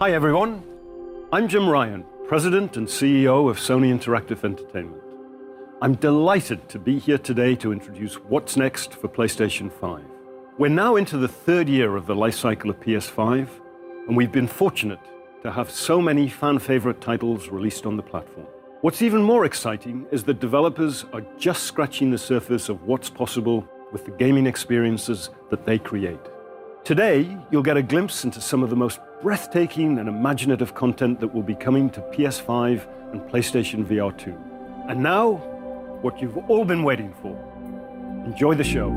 Hi, everyone. I'm Jim Ryan, President and CEO of Sony Interactive Entertainment. I'm delighted to be here today to introduce what's next for PlayStation 5. We're now into the third year of the life cycle of PS5, and we've been fortunate to have so many fan favorite titles released on the platform. What's even more exciting is that developers are just scratching the surface of what's possible with the gaming experiences that they create. Today, you'll get a glimpse into some of the most breathtaking and imaginative content that will be coming to PS5 and PlayStation VR 2. And now, what you've all been waiting for. Enjoy the show.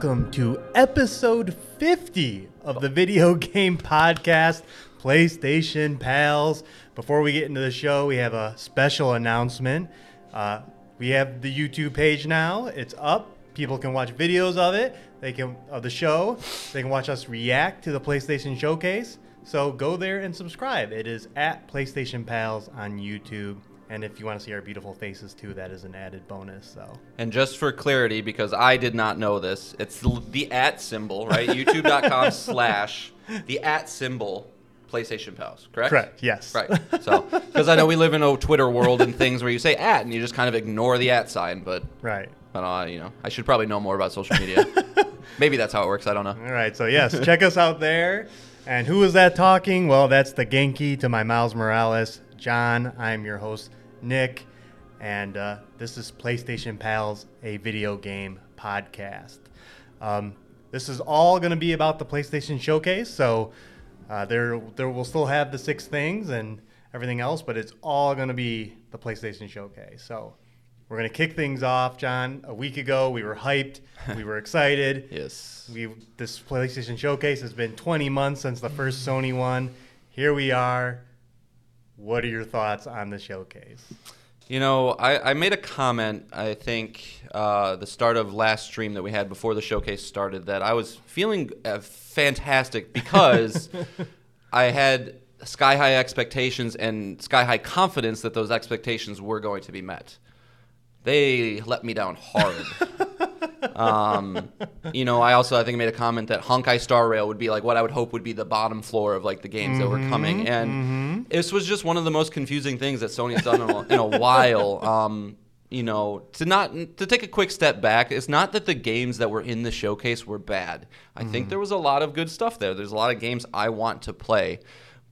Welcome to episode 50 of the video game podcast, PlayStation Pals. Before we get into the show, we have a special announcement. Uh, we have the YouTube page now, it's up. People can watch videos of it, they can of the show. They can watch us react to the PlayStation Showcase. So go there and subscribe. It is at PlayStation Pals on YouTube. And if you want to see our beautiful faces too, that is an added bonus. So And just for clarity, because I did not know this, it's the, the at symbol, right? YouTube.com slash the at symbol PlayStation Pals, correct? Correct, yes. Right. So, because I know we live in a Twitter world and things where you say at and you just kind of ignore the at sign, but right. I don't uh, you know, I should probably know more about social media. Maybe that's how it works. I don't know. All right, so yes, check us out there. And who is that talking? Well, that's the Ganke to my Miles Morales. Jon, I'm your host, Nick, and uh, this is PlayStation Pals, a video game podcast. Um, this is all going to be about the PlayStation Showcase, so uh, there, there will still have the six things and everything else, but it's all going to be the PlayStation Showcase. So we're going to kick things off, Jon. A week ago, we were hyped, we were excited. Yes. We this PlayStation Showcase has been 20 months since the first Sony one. Here we are. What are your thoughts on the showcase? You know, I, I made a comment, I think, uh, the start of last stream that we had before the showcase started, that I was feeling uh, fantastic because I had sky high expectations and sky high confidence that those expectations were going to be met. They let me down hard. um, you know, I also I think I made a comment that Honkai Star Rail would be like what I would hope would be the bottom floor of like the games that were coming, and this was just one of the most confusing things that Sony has done in a, in a while. Um, you know, to not to take a quick step back, it's not that the games that were in the showcase were bad. I think there was a lot of good stuff there. There's a lot of games I want to play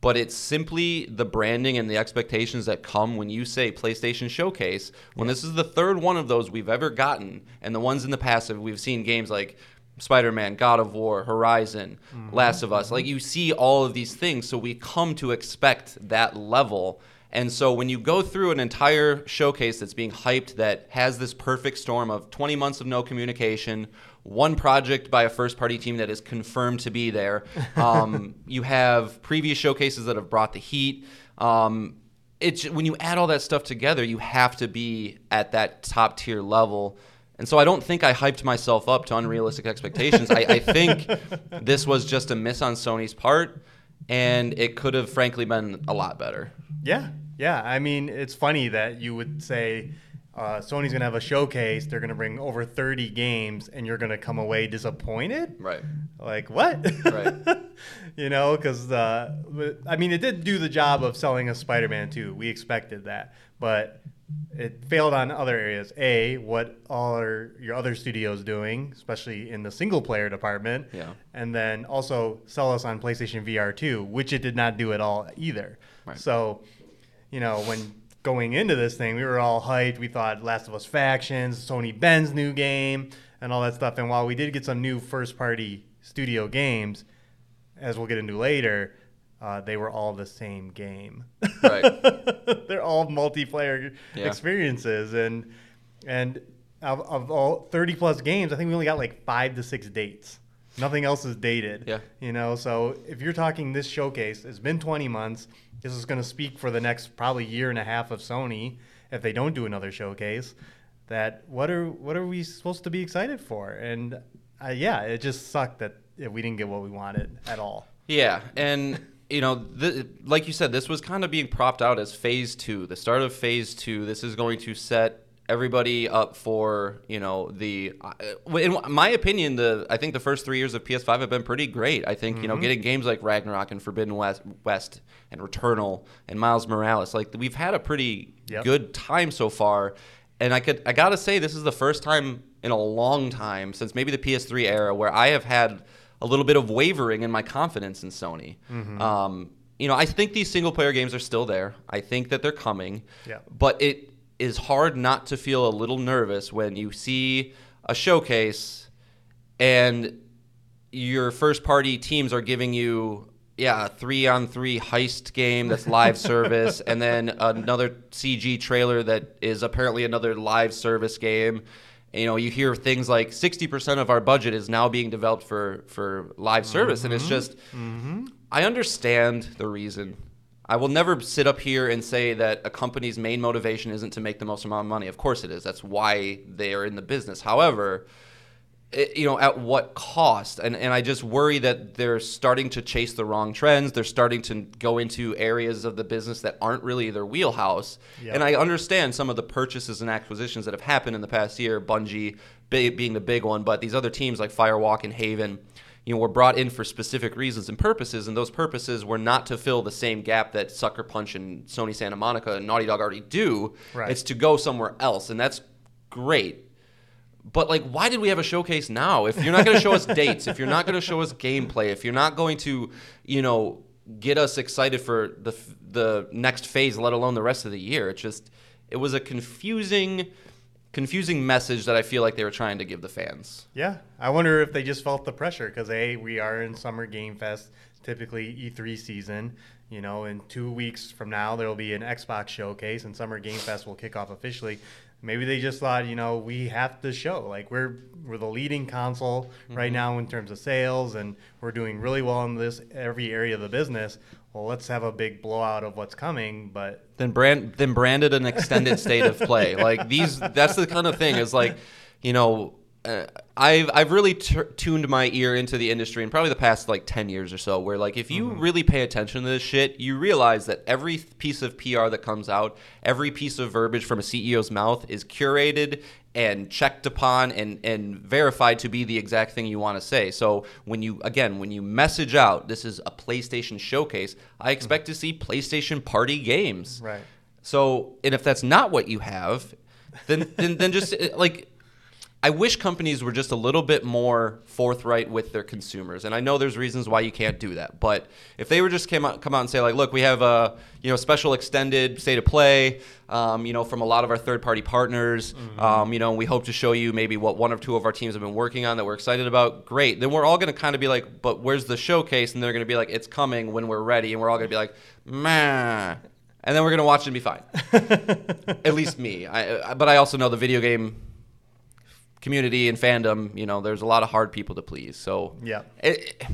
but it's simply the branding and the expectations that come when you say PlayStation Showcase. When this is the third one of those we've ever gotten, and the ones in the past have we've seen games like Spider Man, God of War, Horizon, mm-hmm. Last of Us. Mm-hmm. Like you see all of these things, so we come to expect that level. And so when you go through an entire showcase that's being hyped that has this perfect storm of 20 months of no communication, one project by a first party team that is confirmed to be there, um, you have previous showcases that have brought the heat. Um, it's when you add all that stuff together, you have to be at that top tier level. And so I don't think I hyped myself up to unrealistic expectations. I, I think this was just a miss on Sony's part, and it could have frankly been a lot better. Yeah, yeah. I mean, it's funny that you would say uh, Sony's going to have a showcase. They're going to bring over 30 games, and you're going to come away disappointed. Right. Like what? Right. you know, because uh, I mean, it did do the job of selling a Spider-Man 2. We expected that, but it failed on other areas. A, what are your other studios doing, especially in the single-player department? Yeah. And then also sell us on PlayStation VR 2, which it did not do at all either. Right. So, you know, when going into this thing, we were all hyped. We thought Last of Us Factions, Sony Bend's new game, and all that stuff. And while we did get some new first party studio games, as we'll get into later, uh, they were all the same game. Right. They're all multiplayer Yeah. experiences. And, and of, of all 30 plus games, I think we only got like five to six dates. Nothing else is dated. Yeah. You know, so if you're talking this showcase, it's been 20 months. This is going to speak for the next probably year and a half of Sony if they don't do another showcase. that what are what are we supposed to be excited for? And uh, yeah, it just sucked that we didn't get what we wanted at all. Yeah, and you know, th- like you said, this was kind of being propped out as phase two, the start of phase two. This is going to set everybody up for you know the uh, in my opinion the i think the first three years of ps5 have been pretty great i think mm-hmm. you know mm-hmm. getting games like ragnarok and forbidden west, west and returnal and miles morales like we've had a pretty yep. good time so far and i could i gotta say this is the first time in a long time since maybe the ps3 era where i have had a little bit of wavering in my confidence in Sony. Mm-hmm. Um, you know, I think these single player games are still there. I think that they're coming. Yeah. But it is hard not to feel a little nervous when you see a showcase and your first party teams are giving you yeah, three on three heist game that's live service, and then another CG trailer that is apparently another live service game you know you hear things like 60% of our budget is now being developed for for live service mm-hmm. and it's mm-hmm. just mm-hmm. i understand the reason i will never sit up here and say that a company's main motivation isn't to make the most amount of money. Of course it is. That's why they are in the business. However eh, you know at what cost? And and I just worry that they're starting to chase the wrong trends. They're starting to go into areas of the business that aren't really their wheelhouse. Yep. and I understand some of the purchases and acquisitions that have happened in the past year Bungie being the big one but these other teams like Firewalk and Haven you know were brought in for specific reasons and purposes and those purposes were not to fill the same gap that Sucker Punch and Sony Santa Monica and Naughty Dog already do right. it's to go somewhere else and that's great but like, why did we have a showcase now? If you're not going to show us dates, if you're not going to show us gameplay, if you're not going to, you know, get us excited for the the next phase, let alone the rest of the year, it just it was a confusing confusing message that I feel like they were trying to give the fans. Yeah, I wonder if they just felt the pressure because a we are in Summer Game Fest, typically E3 season. You know, in two weeks from now there will be an Xbox showcase, and Summer Game Fest will kick off officially maybe they just thought, you know, we have to show like we're we're the leading console mm-hmm. right now in terms of sales, and we're doing really well in this every area of the business. Well, let's have a big blowout of what's coming, but then brand then branded an extended state of play. Like these, that's the kind of thing. Is like, you know, uh, I've I've really t- tuned my ear into the industry in probably the past like ten years or so. Where like if you mm-hmm. really pay attention to this shit, you realize that every piece of PR that comes out, every piece of verbiage from a CEO's mouth is curated and checked upon and and verified to be the exact thing you want to say. So when you again when you message out, this is a PlayStation showcase. I expect mm-hmm. to see PlayStation party games. Right. So and if that's not what you have, then then then just like I wish companies were just a little bit more forthright with their consumers. And I know there's reasons why you can't do that, but if they were just came out, come out and say like, look, we have a you know special extended state of play, um, you know, from a lot of our third-party partners, mm-hmm. um, you know, we hope to show you maybe what one or two of our teams have been working on that we're excited about. Great. Then we're all going to kind of be like, but where's the showcase? And they're going to be like, it's coming when we're ready, and we're all going to be like, man. And then we're gonna watch it and be fine. At least me. I, but I also know the video game community and fandom, you know, there's a lot of hard people to please. So yeah, it,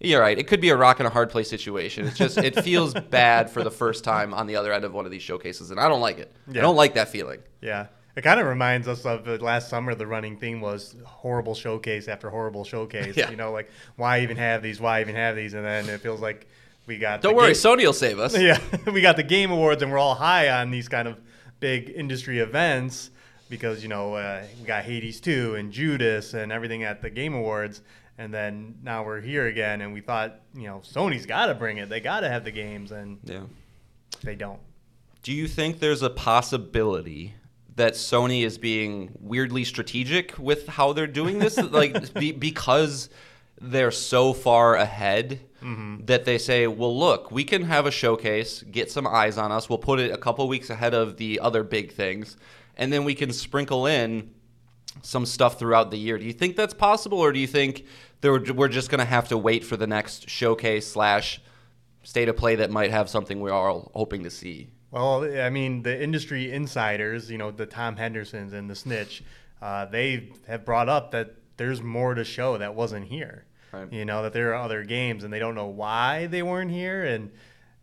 you're right. It could be a rock and a hard place situation. It's just it feels bad for the first time on the other end of one of these showcases, and I don't like it. Yeah. I don't like that feeling. Yeah. It kind of reminds us of last summer. The running theme was horrible showcase after horrible showcase. Yeah. You know, like why even have these? Why even have these? And then it feels like we got. Don't worry, game- Sony will save us. Yeah, we got the Game Awards, and we're all high on these kind of big industry events because you know uh, we got Hades 2 and Judas and everything at the Game Awards, and then now we're here again, and we thought you know Sony's got to bring it, they got to have the games, and yeah, they don't. Do you think there's a possibility that Sony is being weirdly strategic with how they're doing this, like be, because they're so far ahead? Mm-hmm. That they say, well, look, we can have a showcase, get some eyes on us. We'll put it a couple weeks ahead of the other big things and then we can sprinkle in some stuff throughout the year. Do you think that's possible, or do you think we're just going to have to wait for the next showcase slash state of play that might have something we're all hoping to see? Well, I mean, the industry insiders, you know, the Tom Hendersons and the Snitch, uh, they have brought up that there's more to show that wasn't here. Right. You know, that there are other games and they don't know why they weren't here. And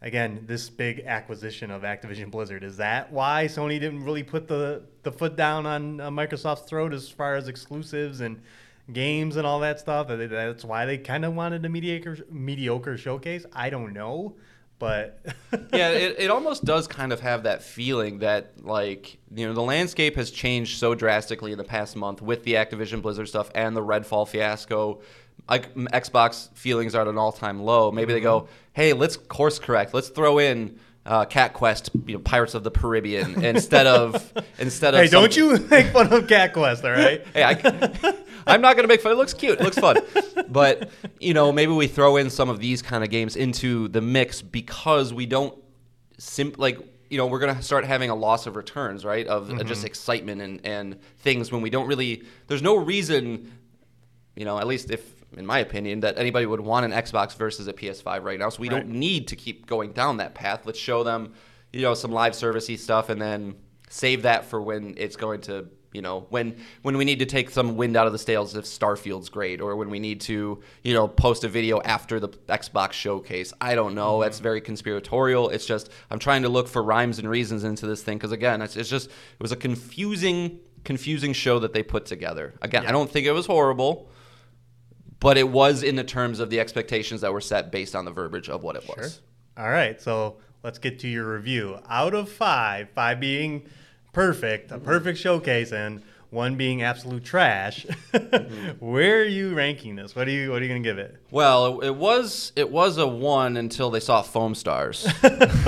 again, this big acquisition of Activision Blizzard is that why Sony didn't really put the the foot down on uh, Microsoft's throat as far as exclusives and games and all that stuff? That's why they kind of wanted a mediocre mediocre showcase. I don't know, but yeah, it, it almost does kind of have that feeling that like you know the landscape has changed so drastically in the past month with the Activision Blizzard stuff and the Redfall fiasco. Like Xbox feelings are at an all-time low. Maybe they Mm-hmm. go, "Hey, let's course correct. Let's throw in uh, Cat Quest, you know, Pirates of the Caribbean instead of instead of hey, don't you make fun of Cat Quest, all right? hey, I, I'm not gonna make fun. It looks cute. It looks fun. But you know, maybe we throw in some of these kind of games into the mix because we don't sim like you know we're gonna start having a loss of returns, right? Of uh, just excitement and and things when we don't really. There's no reason, you know, at least if. In my opinion, that anybody would want an Xbox versus a PS5 right now, so we Right. don't need to keep going down that path. Let's show them, you know, some live servicey stuff, and then save that for when it's going to you know when when we need to take some wind out of the sails if starfield's great or when we need to you know post a video after the xbox showcase. I don't know. Mm-hmm. That's very conspiratorial. It's just i'm trying to look for rhymes and reasons into this thing because again it's, it's just it was a confusing confusing show that they put together. Again i don't think it was horrible but it was in the terms of the expectations that were set based on the verbiage of what it was All right, so let's get to your review. Out of five, five being perfect, a perfect showcase, and one being absolute trash. Where are you ranking this? What are you What are you gonna give it? well it, it was it was a one until they saw Foamstars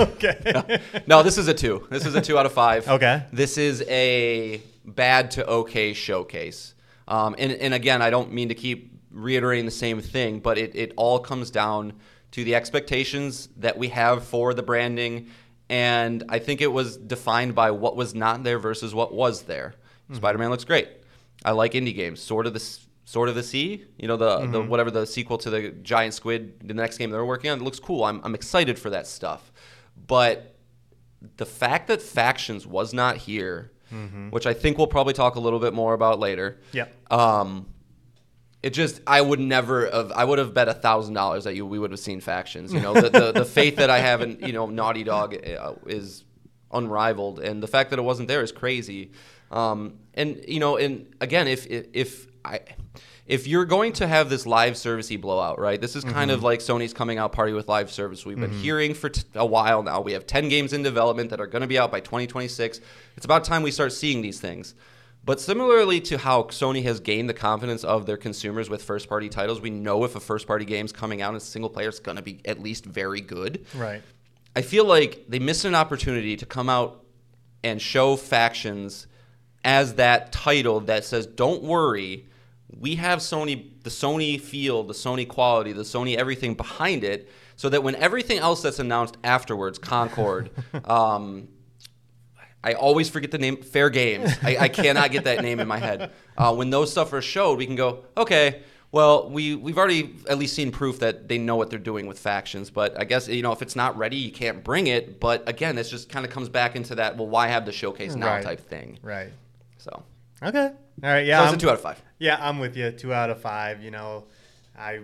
okay. no, this is a two. This is a two out of five. Okay. This is a bad to okay showcase. Um, and, and again, I don't mean to keep reiterating the same thing, but it, it all comes down to the expectations that we have for the branding. And I think it was defined by what was not there versus what was there. Hmm. Spider Man looks great. I like indie games. Sword of the S- Sword of the Sea, you know the the hmm. whatever the sequel to the Giant Squid, the next game they're working on, it looks cool. I'm I'm excited for that stuff. But the fact that factions was not here, mm-hmm. which I think we'll probably talk a little bit more about later. Yep. Um, it just I would never have I would have bet a thousand dollars that you we would have seen factions. You know the, the the faith that I have in you know Naughty Dog uh, is unrivaled, and the fact that it wasn't there is crazy. Um, and you know, and again, if if, if I if you're going to have this live servicey blowout, right? This is kind of like Sony's coming out party with live service. We've been hearing for t- a while now. We have 10 games in development that are going to be out by 2026. It's about time we start seeing these things. But similarly to how Sony has gained the confidence of their consumers with first party titles, we know if a first party game's coming out as single player, it's going to be at least very good. Right. I feel like they missed an opportunity to come out and show factions as that title that says, "Don't worry, we have Sony, the Sony feel, the Sony quality, the Sony everything behind it." So that when everything else that's announced afterwards, Concord, um, I always forget the name. Fairgames. I, I cannot get that name in my head. Uh, when those stuff are showed, we can go, okay. Well, we we've already at least seen proof that they know what they're doing with factions. But I guess you know if it's not ready, you can't bring it. But again, this just kind of comes back into that. Well, why have the showcase now Right. type thing? Right. So, Okay. All right. Yeah. so it's I'm- a two out of five. Yeah, I'm with you. Two out of five. You know, I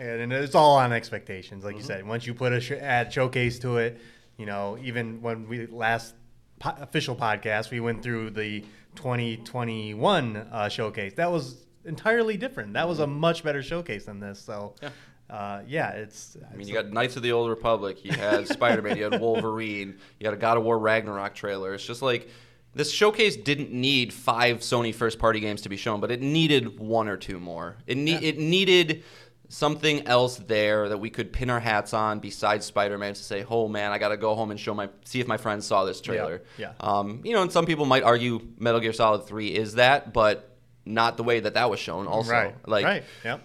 and it's all on expectations, like you said. Once you put a sh- add showcase to it, you know, even when we last po- official podcast, we went through the 2021 uh, showcase. That was entirely different. That was a much better showcase than this. So, Yeah. uh, yeah, it's. I mean, you got Knights of the Old Republic, you had Spider Man, you had Wolverine, you had a God of War Ragnarok trailer. It's just like this showcase didn't need five Sony first party games to be shown, but it needed one or two more. It ne- it needed something else there that we could pin our hats on besides Spider Man to say, "Oh man, I got to go home and show my see if my friends saw this trailer." yeah. Um, you know, and some people might argue Metal Gear Solid Three is that, but not the way that that was shown. Also, right. like right. Yeah.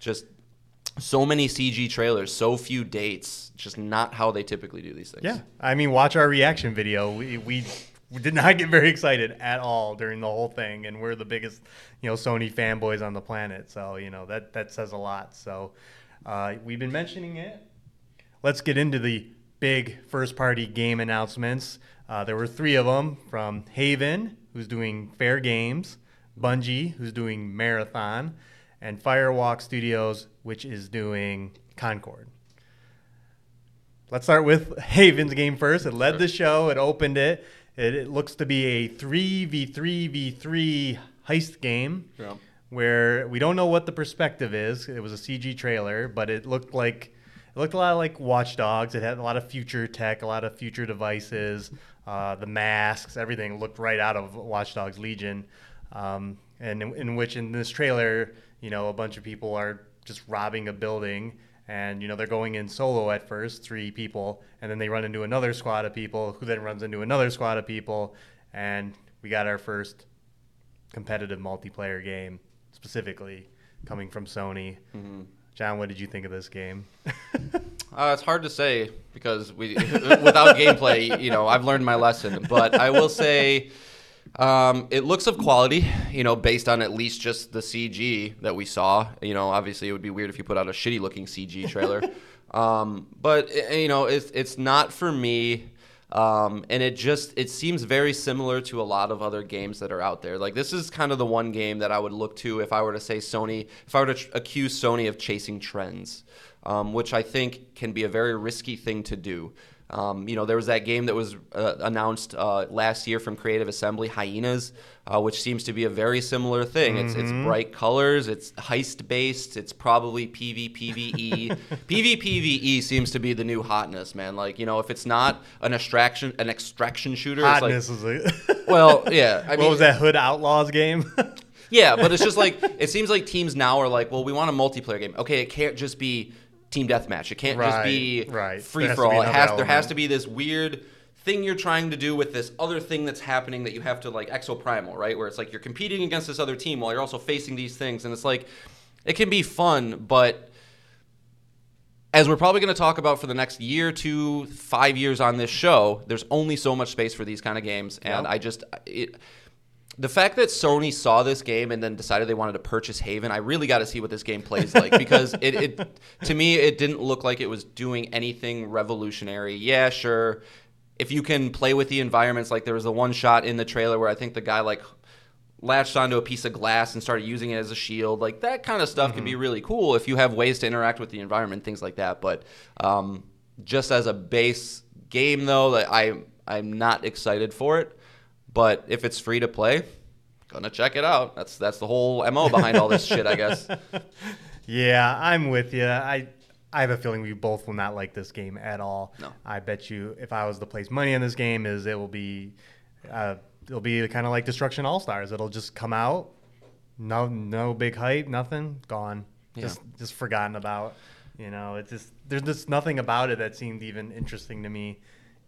just so many CG trailers, so few dates, just not how they typically do these things. Yeah, I mean, watch our reaction video. We we did not get very excited at all during the whole thing, and we're the biggest, you know, Sony fanboys on the planet. So you know that that says a lot. So uh, we've been mentioning it. Let's get into the big first party game announcements. Uh, there were three of them from Haven, who's doing Fairgames, Bungie, who's doing Marathon, and Firewalk Studios, which is doing Concord let's start with Haven's game first. It led the show. It opened it. It, it looks to be a three v three v three heist game Yeah. where we don't know what the perspective is. It was a CG trailer, but it looked like it looked a lot like Watch Dogs. It had a lot of future tech, a lot of future devices, uh, the masks, everything looked right out of Watch Dogs Legion. Um, and in, in which in this trailer, you know, a bunch of people are just robbing a building. And you know they're going in solo at first, three people, and then they run into another squad of people, who then runs into another squad of people, and we got our first competitive multiplayer game specifically coming from Sony. Jon, what did you think of this game? Uh, it's hard to say because we, without gameplay, you know, I've learned my lesson. But I will say, um, it looks of quality. You know, based on at least just the CG that we saw. You know, obviously it would be weird if you put out a shitty looking CG trailer. um, but eh, you know, it's it's not for me. Um, and it just it seems very similar to a lot of other games that are out there. Like this is kind of the one game that I would look to if I were to say Sony, if I were to tr- accuse Sony of chasing trends, um, which I think can be a very risky thing to do. Um, you know, there was that game that was uh, announced uh, last year from Creative Assembly, Hyenas, uh, which seems to be a very similar thing. It's, it's bright colors, it's heist based, it's probably PvPvE. PvPvE seems to be the new hotness, man. Like, you know, if it's not an extraction an extraction shooter, Hotness it's is like, well, yeah. I what mean, was that Hood Outlaws game? yeah, but it's just like it seems like teams now are like, well, we want a multiplayer game. Okay, it can't just be team deathmatch. It can't just be Right, right. free for all. It has there has to be this weird thing you're trying to do with this other thing that's happening that you have to like exoprimal, right? Where it's like you're competing against this other team while you're also facing these things, and it's like it can be fun, but as we're probably going to talk about for the next year, two, five years on this show, there's only so much space for these kind of games, and Yep. I just it. The fact that Sony saw this game and then decided they wanted to purchase Haven, I really got to see what this game plays like because it, it, to me, it didn't look like it was doing anything revolutionary. Yeah, sure, if you can play with the environments, like there was the one shot in the trailer where I think the guy like latched onto a piece of glass and started using it as a shield. Like that kind of stuff can be really cool if you have ways to interact with the environment, things like that. But um, just as a base game, though, I I'm not excited for it. But if it's free to play, gonna check it out. That's that's the whole mo behind all this shit, I guess. yeah, I'm with you. I I have a feeling we both will not like this game at all. No. I bet you if I was to place money on this game, is it will be uh, it'll be kind of like Destruction All Stars. It'll just come out, no no big hype, nothing, gone, Yeah. just just forgotten about. You know, it's just there's just nothing about it that seemed even interesting to me.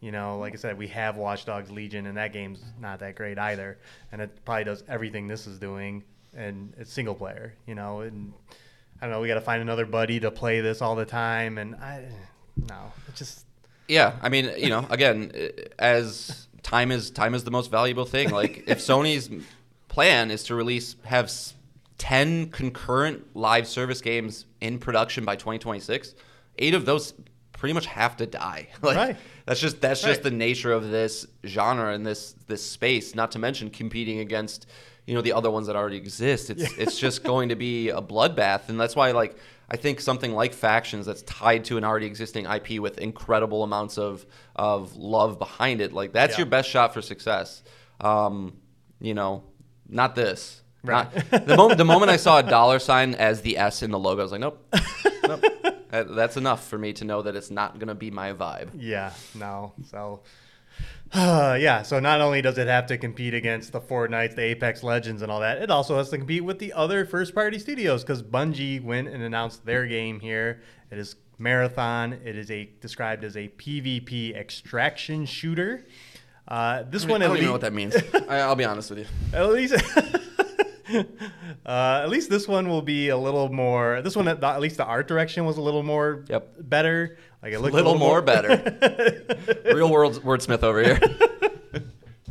You know, like I said, we have Watch Dogs Legion, and that game's not that great either. And it probably does everything this is doing, and it's single player. You know, and I don't know. We got to find another buddy to play this all the time, and I no, it just Yeah, I mean, you know, again, as time is time is the most valuable thing. Like if Sony's plan is to release have 10 concurrent live service games in production by 2026, 8 of those pretty much have to die. Like Right. that's just that's just the nature of this genre and this this space, not to mention competing against you know the other ones that already exist. It's it's just going to be a bloodbath and that's why like I think something like Factions that's tied to an already existing IP with incredible amounts of of love behind it, like that's Yeah. your best shot for success. Um, you know, not this. Right. Not- the moment the moment I saw a dollar sign as the S in the logo, I was like, nope, nope. That- that's enough for me to know that it's not gonna be my vibe. Yeah, no. So, yeah. So not only does it have to compete against the Fortnites, the Apex Legends, and all that, it also has to compete with the other first-party studios because Bungie went and announced their game here. It is Marathon. It is a described as a PvP extraction shooter. Uh, this one I don't even know what that means. I, I'll be honest with you. at least. Uh, at least this one will be a little more. This one, at, at least the art direction was a little more Yep. better. Like it A looked little, a more better. Real world wordsmith over here.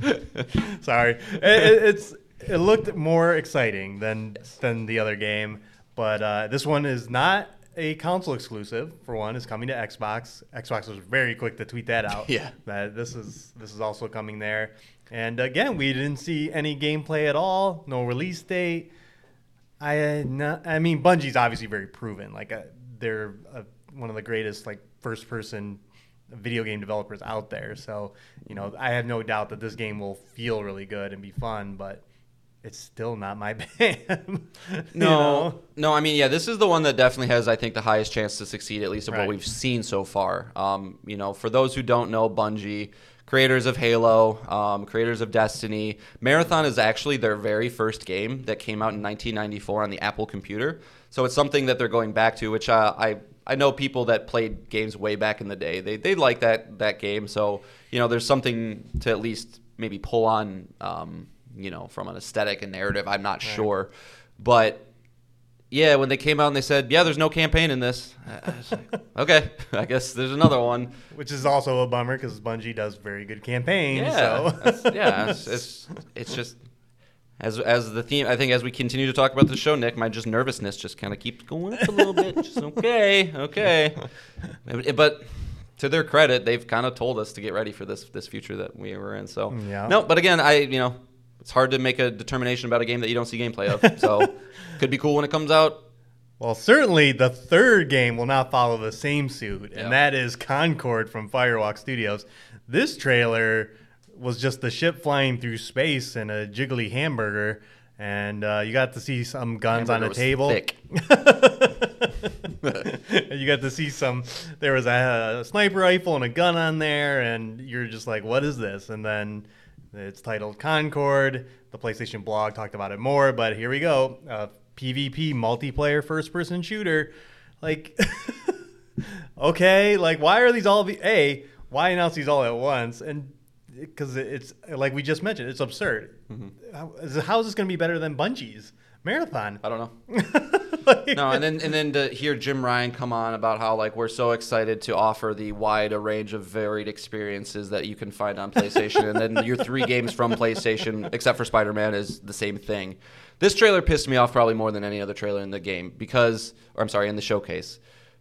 Sorry, it, it- it's it looked more exciting than than the other game, but uh, this one is not a console exclusive. For one, it's coming to Xbox. Xbox was very quick to tweet that out. Yeah. that this is this is also coming there. And again, we didn't see any gameplay at all. No release date. I uh, no, I mean, Bungie's obviously very proven. Like uh, they're uh, one of the greatest like first person video game developers out there. So, you know, I have no doubt that this game will feel really good and be fun, but it's still not my band. No, know? no. I mean, yeah, this is the one that definitely has, I think, the highest chance to succeed, at least of Right. what we've seen so far. Um, you know, for those who don't know, Bungie, creators of Halo, um, creators of Destiny, Marathon is actually their very first game that came out in 1994 on the Apple computer. So it's something that they're going back to, which uh, I I know people that played games way back in the day. They they like that that game. So you know, there's something to at least maybe pull on. Um, you know, from an aesthetic and narrative, I'm not sure, but yeah, when they came out and they said, "Yeah, there's no campaign in this," I like, "Okay, I guess there's another one." Which is also a bummer because Bungie does very good campaigns. Yeah, so. yeah, it's, it's it's just as as the theme. I think as we continue to talk about the show, Nick, my just nervousness just kind of keeps going up a little bit. Just okay, okay, but. To their credit, they've kind of told us to get ready for this this future that we were in. So Yeah. no, but again, I you know it's hard to make a determination about a game that you don't see gameplay of. So could be cool when it comes out. Well, certainly the third game will not follow the same suit, Yeah. and that is Concord from Firewalk Studios. This trailer was just the ship flying through space and a jiggly hamburger, and uh, you got to see some guns on a table. thick. You got to see some. There was a, a sniper rifle and a gun on there, and you're just like, "What is this?" And then it's titled Concord. The PlayStation blog talked about it more, but here we go. Uh, PvP multiplayer first-person shooter. Like, okay, like why are these all? Be- a why announce these all at once? And because it's like we just mentioned, it's absurd. How, is- how is this going to be better than Bungie's Marathon? I don't know. no, and then and then to hear Jim Ryan come on about how like we're so excited to offer the wide a range of varied experiences that you can find on PlayStation, and then your three games from PlayStation, except for Spider Man, is the same thing. This trailer pissed me off probably more than any other trailer in the game because, or I'm sorry, in the showcase,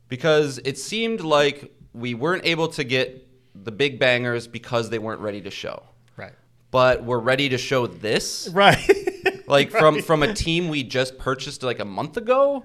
because it seemed like we weren't able to get the big bangers because they weren't ready to show, right. but we're ready to show this Right. like from from a team we just purchased like a month ago.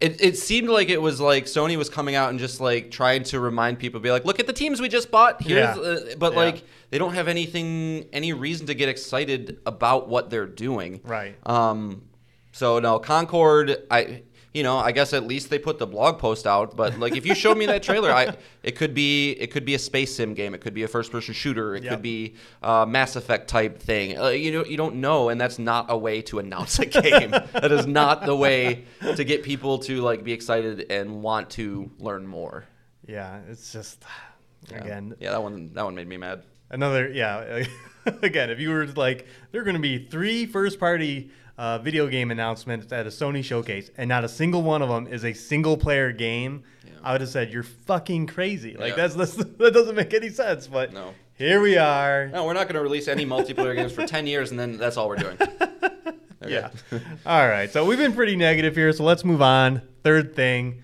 It, it seemed like it was like Sony was coming out and just like trying to remind people, be like, look at the teams we just bought. Here's, Yeah. uh, but Yeah. like they don't have anything, any reason to get excited about what they're doing. Right. Um. So no, Concord. I. You know, I guess at least they put the blog post out. But like, if you showed me that trailer, I it could be it could be a space sim game. It could be a first person shooter. It Yep. could be a Mass Effect type thing. Uh, you know, you don't know, and that's not a way to announce a game. that is not the way to get people to like be excited and want to learn more. Yeah, it's just Yeah. again yeah, that one that one made me mad. another yeah. again, if you were like, there are going to be three first-party uh, video game announcements at a Sony showcase, and not a single one of them is a single-player game, I would have said you're fucking crazy. Like Yeah. that's, that's that doesn't make any sense. But No. here we are. No, we're not going to release any multiplayer games for ten years, and then that's all we're doing. Okay. Yeah. All right. So we've been pretty negative here. So let's move on. Third thing,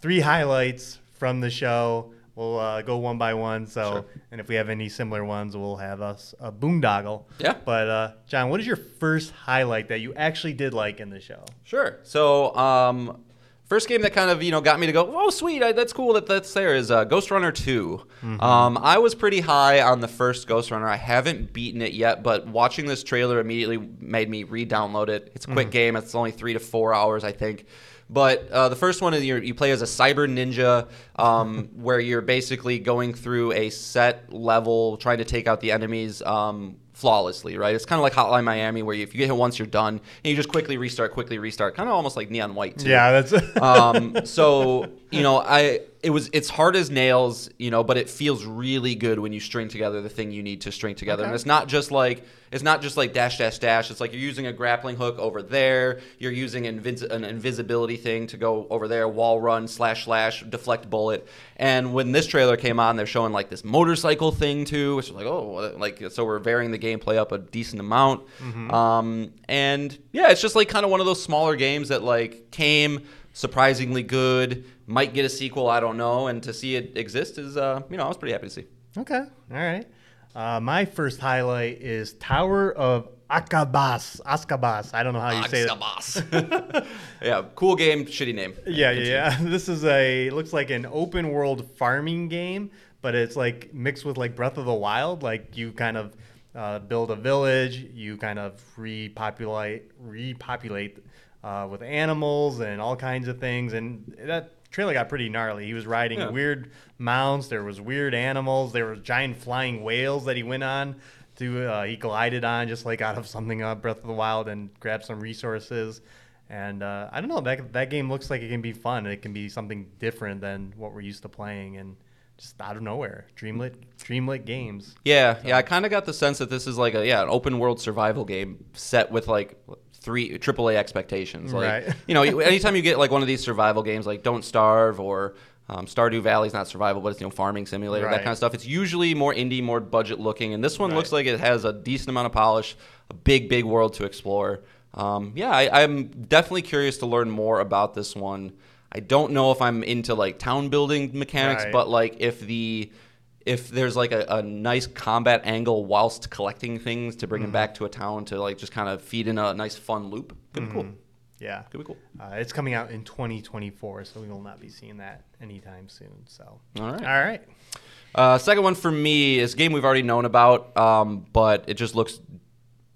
three highlights from the show. We'll uh, go one by one. So, Sure. and if we have any similar ones, we'll have us a boondoggle. Yeah. But uh, Jon, what is your first highlight that you actually did like in the show? Sure. So, um, first game that kind of you know got me to go, oh sweet, I, that's cool that that's there is uh, Ghostrunner 2 Um, I was pretty high on the first Ghostrunner. I haven't beaten it yet, but watching this trailer immediately made me re-download it. It's a quick game. It's only three to four hours, I think. But uh, the first one is you you play as a cyber ninja, um, where you're basically going through a set level, trying to take out the enemies um, flawlessly. Right? It's kind of like Hotline Miami, where you, if you get hit once, you're done, and you just quickly restart, quickly restart. Kind of almost like Neon White. Too. Yeah, that's. um, so you know, I it was it's hard as nails, you know, but it feels really good when you string together the thing you need to string together, and it's not just like it's not just like dash dash dash. It's like you're using a grappling hook over there, you're using an, invis- an invisibility thing to go over there, wall run slash slash deflect bullet. And when this trailer came on, they're showing like this motorcycle thing too, which is like oh, like so we're varying the gameplay up a decent amount. Um, and yeah, it's just like kind of one of those smaller games that like came surprisingly good. Might get a sequel, I don't know. And to see it exist is, uh, you know, I was pretty happy to see. okay. All right. Uh, my first highlight is Tower of Akabas. Askabas. I don't know how you say that. Boss. yeah, cool game, shitty name. Yeah, yeah, yeah. This is a looks like an open world farming game, but it's like mixed with like Breath of the Wild. Like you kind of uh, build a village, you kind of repopulate repopulate uh, with animals and all kinds of things, and that trailer got pretty gnarly. He was riding Yeah. weird mounts. There was weird animals. There were giant flying whales that he went on. To uh, he glided on just like out of something uh, Breath of the Wild and grabbed some resources. And uh, I don't know that that game looks like it can be fun. It can be something different than what we're used to playing, and just out of nowhere, dreamlit dreamlit games. Yeah, yeah. I kind of got the sense that this is like a yeah an open world survival game set with like three AAA expectations. Like Right. you know, anytime you get like one of these survival games like Don't Starve or um, Stardew Valley's not survival, but it's you know farming simulator that kind of stuff. It's usually more indie, more budget looking, and this one looks like it has a decent amount of polish, a big big world to explore. Um, yeah, I, I'm definitely curious to learn more about this one. I don't know if I'm into like town building mechanics, Right. but like if the if there's like a, a nice combat angle whilst collecting things to Mm-hmm. bring them back to a town to like just kind of feed in a nice fun loop, could be cool. Yeah, Could be cool. uh, it's coming out in 2024, so we will not be seeing that anytime soon. So, All right. all right. Uh, second one for me is a game we've already known about, um, but it just looks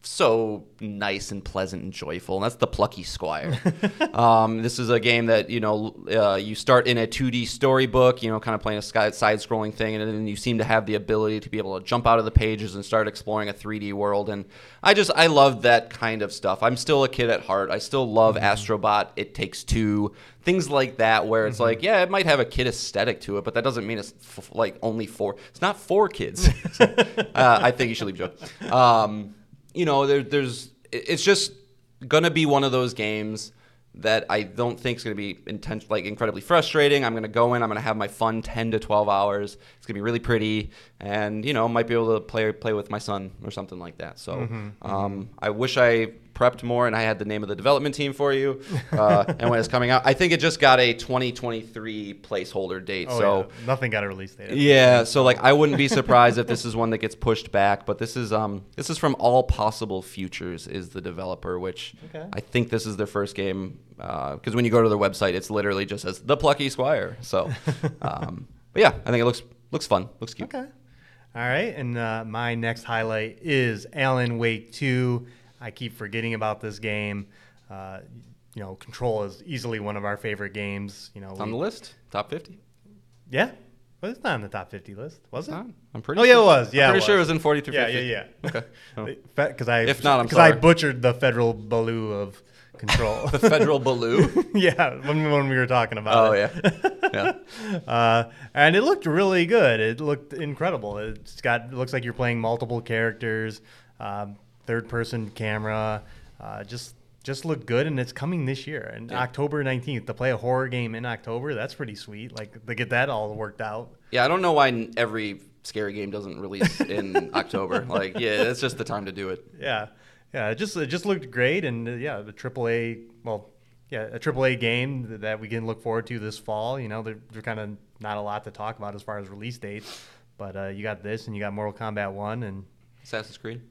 so nice and pleasant and joyful, and that's the Plucky Squire. um, this is a game that you know uh, you start in a 2D storybook, you know, kind of playing a side-scrolling thing, and then you seem to have the ability to be able to jump out of the pages and start exploring a 3D world. And I just I love that kind of stuff. I'm still a kid at heart. I still love Astrobot. It Takes Two. Things like that, where it's like, yeah, it might have a kid aesthetic to it, but that doesn't mean it's f- like only for. It's not for kids. uh, I think you should leave Joe. Um, you know, there, there's it's just gonna be one of those games that I don't think is gonna be intense, like incredibly frustrating. I'm gonna go in, I'm gonna have my fun 10 to 12 hours. It's gonna be really pretty, and you know, might be able to play play with my son or something like that. So, um, I wish I prepped more and I had the name of the development team for you uh, and when it's coming out. I think it just got a 2023 placeholder date. Oh, so. yeah. nothing got a release date. Yeah, so like I wouldn't be surprised if this is one that gets pushed back, but this is um this is from All Possible Futures is the developer, which Okay. I think this is their first game because when you go to their website, it's literally just says the Plucky Squire. So, um, but yeah, I think it looks looks fun, looks cute. Okay. All right. And uh, my next highlight is Alan Wake 2. I keep forgetting about this game. Uh, you know, Control is easily one of our favorite games. You know, It's on the list, top fifty. Yeah. But it's not on the top 50 list, was it? I'm pretty. Oh, yeah, sure, it was. Yeah, I'm pretty sure it was. in 40 through Yeah, 50. yeah, yeah. Okay. Oh. Because I, If not, I'm because I butchered the federal baloo of Control. The Federal Baloo. yeah, when, when we were talking about Oh it. yeah, yeah. uh, and it looked really good. It looked incredible. It's got it looks like you're playing multiple characters, um, third person camera. Uh, just just looked good, and it's coming this year, and Yeah. October 19th. To play a horror game in October, that's pretty sweet. Like to get that all worked out. Yeah, I don't know why every scary game doesn't release in October. Like, yeah, it's just the time to do it. Yeah, yeah. It just it just looked great, and uh, yeah, the AAA. Well, yeah, a AAA game that we can look forward to this fall. You know, there, there's kind of not a lot to talk about as far as release dates, but uh, you got this, and you got Mortal Kombat One, and Assassin's Creed.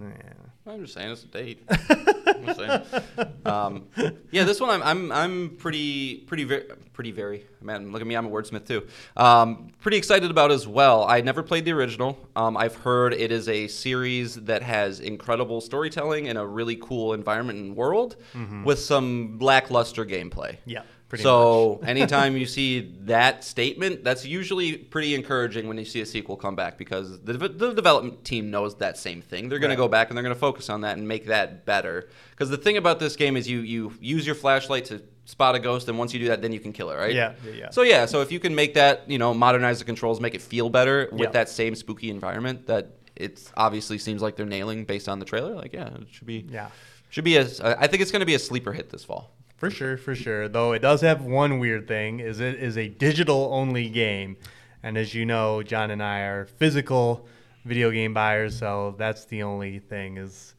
Yeah. I'm just saying it's a date. I'm just saying. Um, yeah, this one I'm I'm I'm pretty pretty very pretty very man. Look at me, I'm a wordsmith too. Um, pretty excited about as well. I never played the original. Um, I've heard it is a series that has incredible storytelling and a really cool environment and world with some lackluster gameplay. Yeah, pretty so anytime you see that statement, that's usually pretty encouraging when you see a sequel come back because the, the development team knows that same thing. They're going Right. to go back and they're going to focus on that and make that better. Because the thing about this game is you you use your flashlight to spot a ghost, and once you do that, then you can kill it, right? Yeah, yeah, yeah. So yeah, so if you can make that, you know, modernize the controls, make it feel better with Yeah. that same spooky environment that it obviously seems like they're nailing based on the trailer. Like, yeah, it should be. Yeah. Should be a. I think it's going to be a sleeper hit this fall. For sure, for sure. Though it does have one weird thing: is it is a digital only game, and as you know, Jon and I are physical video game buyers, so that's the only thing. Is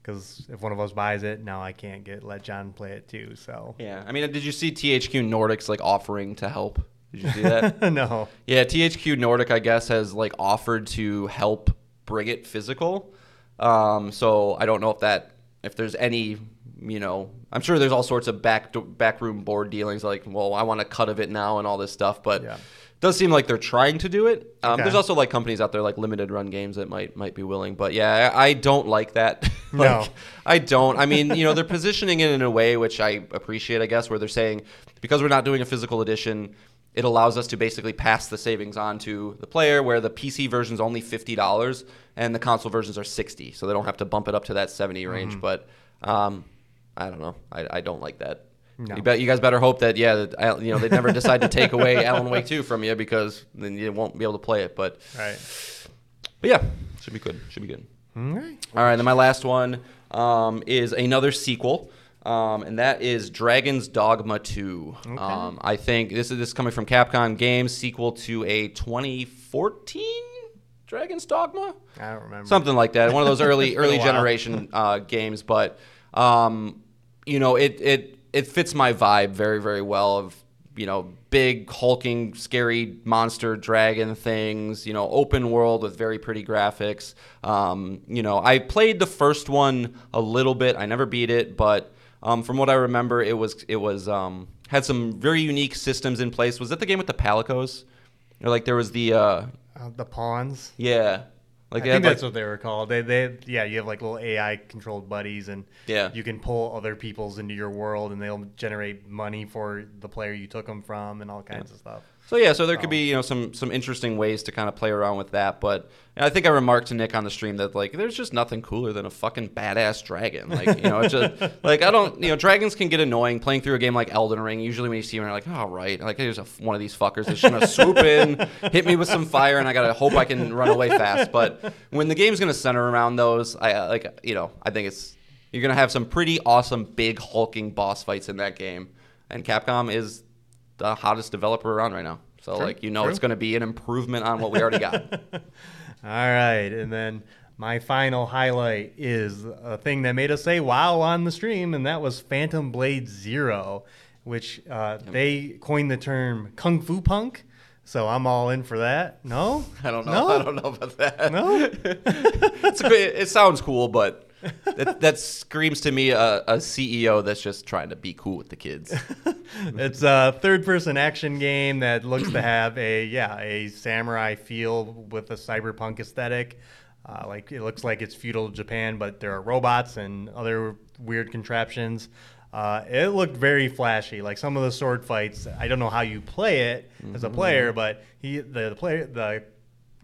because if one of us buys it, now I can't get let Jon play it too. So Yeah, I mean, did you see THQ Nordic's like offering to help? Did you see that? no, yeah, THQ Nordic, I guess, has like offered to help bring it physical. Um, so I don't know if that if there's any you know, I'm sure there's all sorts of back backroom board dealings like, well, I want a cut of it now and all this stuff, but Yeah. does seem like they're trying to do it. Um, Okay. There's also like companies out there like limited run games that might might be willing, but yeah, I, I don't like that. like, No. I don't. I mean, you know, they're positioning it in a way which I appreciate, I guess, where they're saying because we're not doing a physical edition, it allows us to basically pass the savings on to the player, where the PC version's only fifty dollars and the console versions are sixty, so they don't have to bump it up to that seventy range. Mm-hmm. But um, I don't know. I, I don't like that. No. You bet. You guys better hope that yeah, that, you know, they never decide to take away Alan Wake two from you because then you won't be able to play it. But Right. but yeah, should be good. Should be good. All right. All right, then my last one um, is another sequel, um, and that is Dragon's Dogma 2. Um, I think this is this is coming from Capcom Games, sequel to a 2014 Dragon's Dogma, I don't remember. something like that. One of those early It's been a early generation uh, games, but um, you know it it it fits my vibe very very well of you know big hulking scary monster dragon things you know open world with very pretty graphics. Um, you know i played the first one a little bit. I never beat it but um, from what i remember it was it was um, had some very unique systems in place. Was that the game with the palicos? Or like there was the uh, Uh, the pawns. yeah like I think that's like, what they were called. They, they, yeah, you have like little AI controlled buddies, and Yeah. you can pull other people's into your world, and they'll generate money for the player you took them from, and all kinds of stuff. So yeah, so there could be you know some some interesting ways to kind of play around with that, but I think I remarked to Nick on the stream that like there's just nothing cooler than a fucking badass dragon. Like you know, it's just like I don't you know dragons can get annoying playing through a game like Elden Ring. Usually when you see them, you're like, oh right, like there's a, one of these fuckers that's gonna swoop in, hit me with some fire, and I gotta hope I can run away fast. But when the game's gonna center around those, I uh, like you know I think it's you're gonna have some pretty awesome big hulking boss fights in that game, and Capcom is the hottest developer around right now. So True, like you know true. it's going to be an improvement on what we already got. All right, and then my final highlight is a thing that made us say "wow" on the stream, and that was Phantom Blade Zero, which uh, they coined the term "kung fu punk." So I'm all in for that. No, I don't know. No? I don't know about that. No? it's a, bit- it sounds cool, but that, that screams to me a, a CEO that's just trying to be cool with the kids. it's a third-person action game that looks to have a yeah a samurai feel with a cyberpunk aesthetic. Uh, like it looks like it's feudal Japan, but there are robots and other weird contraptions. Uh, it looked very flashy. Like some of the sword fights, I don't know how you play it as a player, but he the, the player the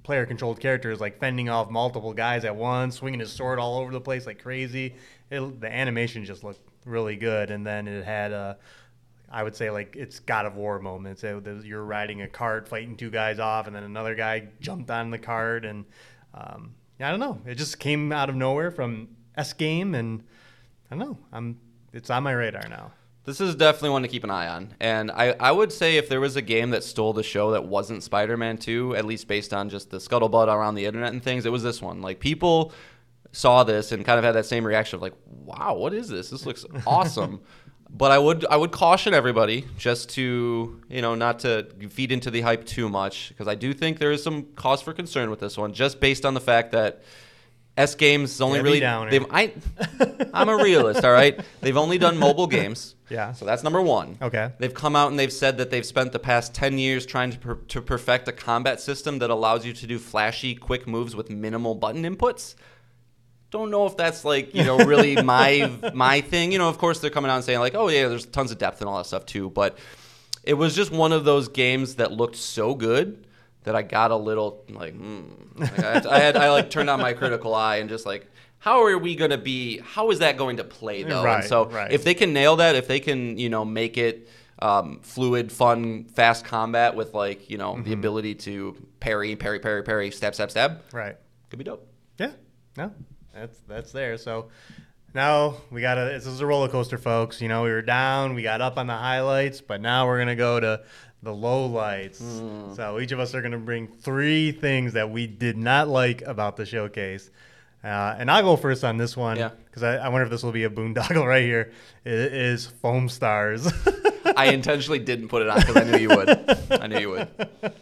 player controlled character is like fending off multiple guys at once, swinging his sword all over the place like crazy. It, the animation just looked really good, and then it had a, I would say like it's God of War moments. It, you're riding a cart, fighting two guys off, and then another guy jumped on the cart, and um, I don't know. It just came out of nowhere from S Game, and I don't know. I'm it's on my radar now. This is definitely one to keep an eye on. And I, I would say if there was a game that stole the show that wasn't Spider Man 2, at least based on just the scuttlebutt around the internet and things, it was this one. Like, people saw this and kind of had that same reaction of like, wow, what is this? This looks awesome. but I would I would caution everybody just to, you know, not to feed into the hype too much because I do think there is some cause for concern with this one just based on the fact that S Games is only Debbie really they've I I'm a realist, all right? They've only done mobile games. Yeah. So that's number 1. Okay. They've come out and they've said that they've spent the past 10 years trying to, per- to perfect a combat system that allows you to do flashy, quick moves with minimal button inputs. Don't know if that's like, you know, really my my thing. You know, of course they're coming out and saying like, "Oh yeah, there's tons of depth and all that stuff too." But it was just one of those games that looked so good that I got a little like, hmm. Like, I, had, I had I like turned on my critical eye and just like, how are we going to be? How is that going to play though? Right, and so right. if they can nail that, if they can, you know, make it um, fluid, fun, fast combat with like, you know, Mm-hmm. the ability to parry, parry, parry, parry, stab, stab, stab, Right. could be dope. Yeah, no, that's that's there. So now we got to. This is a roller coaster, folks. You know, we were down, we got up on the highlights, but now we're gonna go to the low lights. Hmm. So each of us are gonna bring three things that we did not like about the showcase. Uh, and I'll go first on this one Yeah. because I, I wonder if this will be a boondoggle right here. It is Foamstars. I intentionally didn't put it on because I knew you would. I knew you would.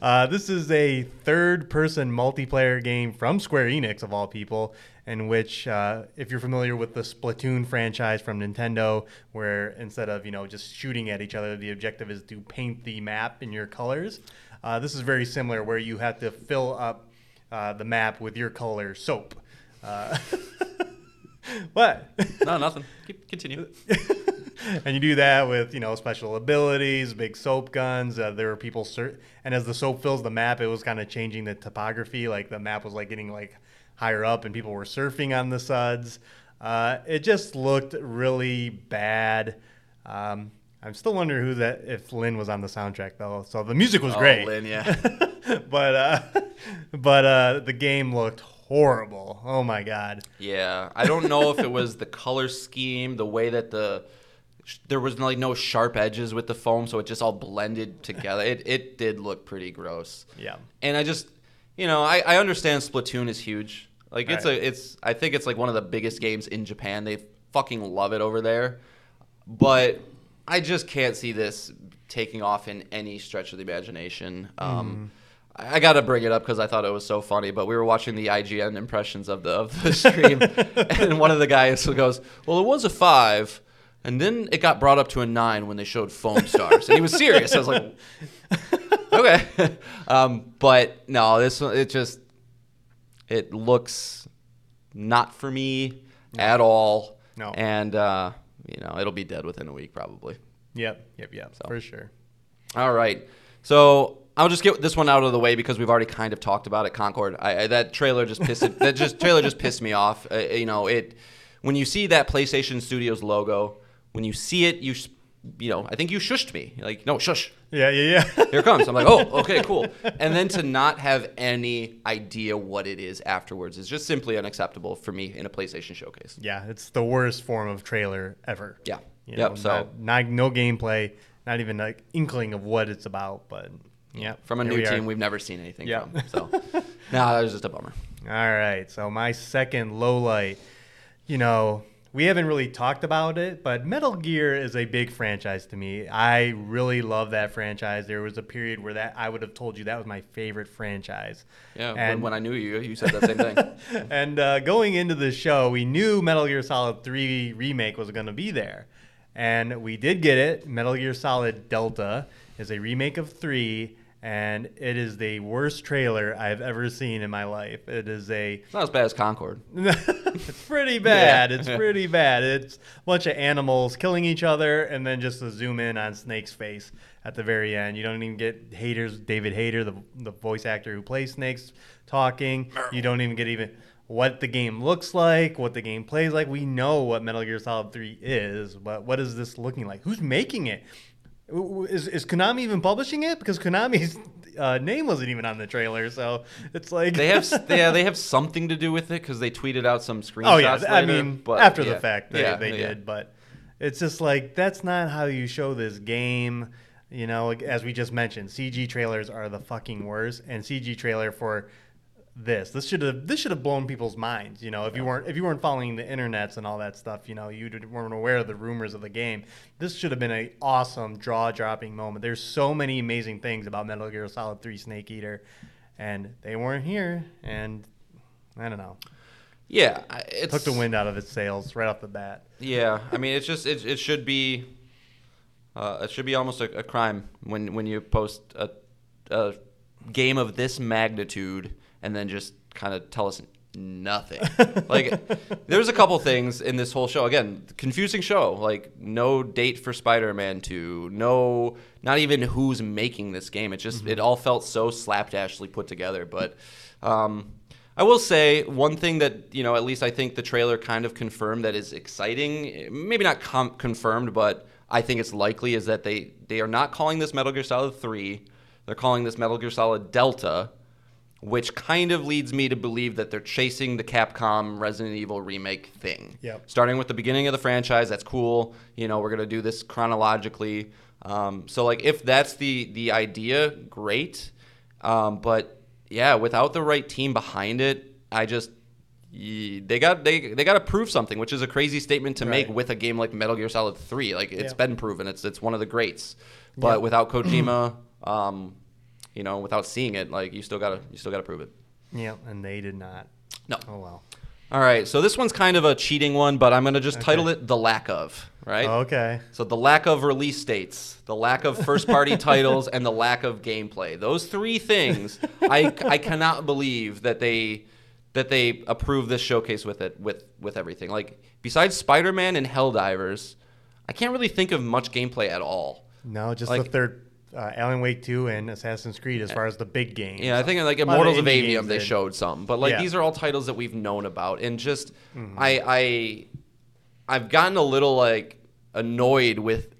Uh, this is a third person multiplayer game from Square Enix, of all people. In which, uh, if you're familiar with the Splatoon franchise from Nintendo, where instead of you know just shooting at each other, the objective is to paint the map in your colors. Uh, this is very similar, where you have to fill up uh, the map with your color soap. Uh, what? No, nothing. Keep, continue. and you do that with you know special abilities, big soap guns. Uh, there were people, and as the soap fills the map, it was kind of changing the topography. Like the map was like getting like higher up, and people were surfing on the suds. Uh, it just looked really bad. Um, I'm still wondering who that if Lynn was on the soundtrack though. So the music was Oh, great, Lynn, yeah. but uh, but uh, the game looked horrible. Oh my god. Yeah, I don't know if it was the color scheme, the way that the there was like no sharp edges with the foam, so it just all blended together. It it did look pretty gross. Yeah. And I just, you know, I, I understand Splatoon is huge. Like it's Right. a it's I think it's like one of the biggest games in Japan. They fucking love it over there. But I just can't see this taking off in any stretch of the imagination. Um, I, I got to bring it up because I thought it was so funny. But we were watching the IGN impressions of the of the stream, and one of the guys goes, "Well, it was a five, and then it got brought up to a nine when they showed Foamstars." And he was serious. I was like, "Okay," um, but no, this one it just it looks not for me at all. No. and uh, you know it'll be dead within a week probably. Yep. Yep. Yep. For sure. All right. So I'll just get this one out of the way because we've already kind of talked about it. Concord. I, I, that trailer just pissed. that just trailer just pissed me off. Uh, you know it. When you see that PlayStation Studios logo, when you see it, you you know I think you shushed me. You're like no shush. Yeah. Yeah. Yeah. Here it comes. I'm like, oh, okay, cool. And then to not have any idea what it is afterwards is just simply unacceptable for me in a PlayStation showcase. Yeah, it's the worst form of trailer ever. Yeah. You Yep, know, so- not, not- no gameplay, not even like inkling of what it's about. But yeah, From a new we are. team we've never seen anything Yeah. from. So, no, that was just a bummer. All right, so my second low light, you know, we haven't really talked about it, but Metal Gear is a big franchise to me. I really love that franchise. There was a period where that I would have told you that was my favorite franchise. Yeah, when, And- when I knew you, you said that same thing. and uh, going into the show, we knew Metal Gear Solid 3 remake was going to be there. And we did get it. Metal Gear Solid Delta is a remake of 3, and it is the worst trailer I've ever seen in my life. It is a. It's not as bad as Concord. it's pretty bad. Yeah. It's pretty bad. It's a bunch of animals killing each other, and then just a zoom in on Snake's face at the very end. You don't even get Hayter's, David Hayter, the, the voice actor who plays Snakes, talking. You don't even get even what the game looks like, what the game plays like. We know what Metal Gear Solid 3 is, but what is this looking like? Who's making it? Is, is Konami even publishing it? Because Konami's uh, name wasn't even on the trailer, so it's like They have, yeah, they have something to do with it because they tweeted out some screenshots. Oh yeah, I mean but after yeah. the fact they, Yeah, they yeah. did, but it's just like that's not how you show this game. You know, like, as we just mentioned, CG trailers are the fucking worst, and CG trailer for this this should have this should have blown people's minds. You know, if you weren't if you weren't following the internets and all that stuff, you know, you didn't- weren't aware of the rumors of the game. This should have been an awesome jaw dropping moment. There's so many amazing things about Metal Gear Solid 3 Snake Eater, and they weren't here, and I don't know Yeah, it took the wind out of its sails right off the bat. Yeah, I mean, it's just it, it should be uh, it should be almost a, a crime when when you post a, a game of this magnitude and then just kind of tell us nothing. like there's a couple things in this whole show. Again, confusing show. Like no date for Spider-Man 2, no not even who's making this game. It just it all felt so slapdashly put together, but um I will say one thing that you know, at least I think the trailer kind of confirmed that is exciting. Maybe not com- confirmed, but I think it's likely is that they they are not calling this Metal Gear Solid Three. They're calling this Metal Gear Solid Delta, which kind of leads me to believe that they're chasing the Capcom Resident Evil remake thing. Yep. Starting with the beginning of the franchise, that's cool. You know, we're gonna do this chronologically. Um, so like, if that's the the idea, great. Um, but yeah, without the right team behind it, I just they got they they got to prove something, which is a crazy statement to make with a game like Metal Gear Solid Three. Like it's Yeah. been proven, it's it's one of the greats. But Yeah. without Kojima, um, you know, without seeing it, like you still gotta you still gotta prove it. Yeah, and they did not. No. Oh well. All right, so this one's kind of a cheating one, but I'm gonna just title it "The Lack of." Right. Oh, okay. So the lack of release dates, the lack of first-party titles, and the lack of gameplay. Those three things, I, I cannot believe that they that they approve this showcase with it with with everything. Like besides Spider-Man and Helldivers, I can't really think of much gameplay at all. No, just Like- the third uh, Alan Wake 2 and Assassin's Creed as far as the big games. Yeah, I think like Immortals of indie Aveum they showed some, but like Yeah. these are all titles that we've known about, and just Mm-hmm. I I I've gotten a little like annoyed with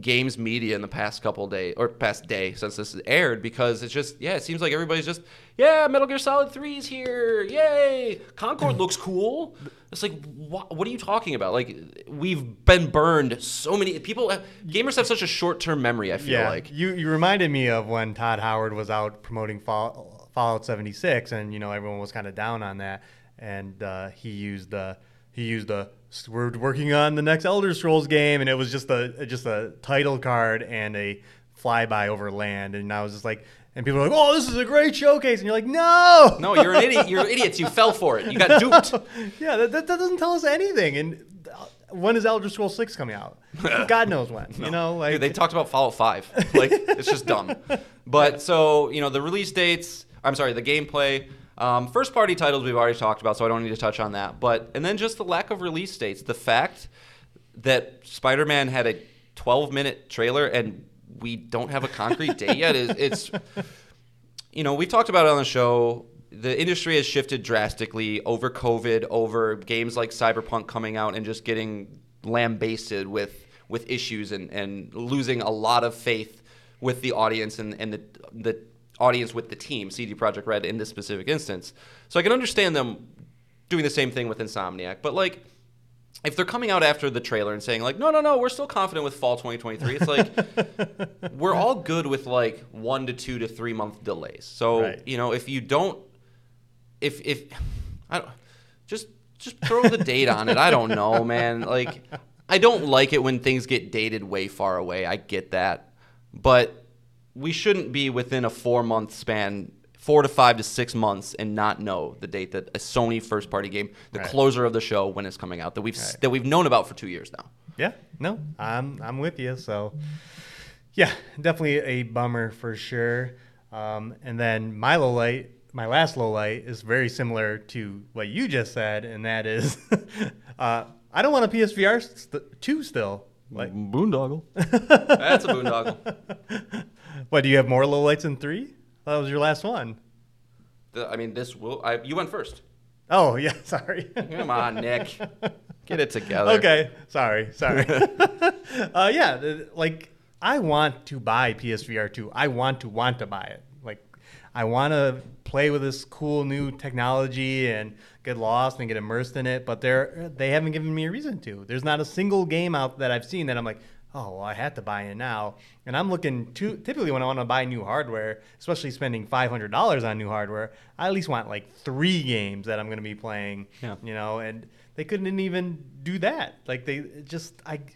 games media in the past couple days or past day since this aired because it's just yeah it seems like everybody's just yeah Metal Gear Solid 3's here. Yay! Concord looks cool. It's like what, what are you talking about? Like we've been burned so many people gamers have such a short term memory I feel Yeah, like. you you reminded me of when Todd Howard was out promoting Fall, Fallout 76, and you know everyone was kind of down on that, and uh, he used the he used the we're working on the next Elder Scrolls game, and it was just a just a title card and a flyby over land, and I was just like. And people are like, "Oh, this is a great showcase," and you're like, "No, no you're an idiot you're idiots you fell for it you got duped yeah, that, that, that doesn't tell us anything." And uh, when is Elder Scrolls Six coming out? God knows when. You know, like Dude, they talked about Fallout 5. Like, it's just dumb. But so, you know, the release dates, I'm sorry, the gameplay, um, first party titles we've already talked about, so I don't need to touch on that. But, and then just the lack of release dates. The fact that Spider Man had a 12 minute trailer and we don't have a concrete date yet is, it's, you know, we've talked about it on the show. The industry has shifted drastically over COVID, over games like Cyberpunk coming out and just getting lambasted with with issues and, and losing a lot of faith with the audience and, and the the audience with the team, CD Projekt Red in this specific instance. So I can understand them doing the same thing with Insomniac, but like if they're coming out after the trailer and saying like no no no we're still confident with fall 2023 it's like we're all good with like one to two to three month delays. So Right. you know if you don't if if i don't just just throw the date on it. I don't know man. Like i don't like it when things get dated way far away. I get that. But we shouldn't be within a four month span four to five to six months and not know the date that a sony first party game the Right. closer of the show when it's coming out that we've Right. that we've known about for two years now Yeah, no, I'm I'm with you. So, yeah, definitely a bummer for sure. Um, and then my low light, my last low light, is very similar to what you just said, and that is, uh, I don't want a PSVR st- two still. Like, boondoggle that's a boondoggle what do you have more low lights than three? That was your last one. The- I mean, this will. I, you went first. Oh yeah, sorry. Come on, Nick. Get it together. Okay, sorry, sorry. uh, yeah, th- like I want to buy PSVR 2. I want to want to buy it. Like I want to play with this cool new technology and get lost and get immersed in it, but they're they haven't given me a reason to. There's not a single game out that I've seen that I'm like, oh, well, I had to buy it now. And I'm looking to typically when I want to buy new hardware, especially spending $500 on new hardware, I at least want like three games that I'm going to be playing. Yeah. You know, and they couldn't even do that. Like they just I.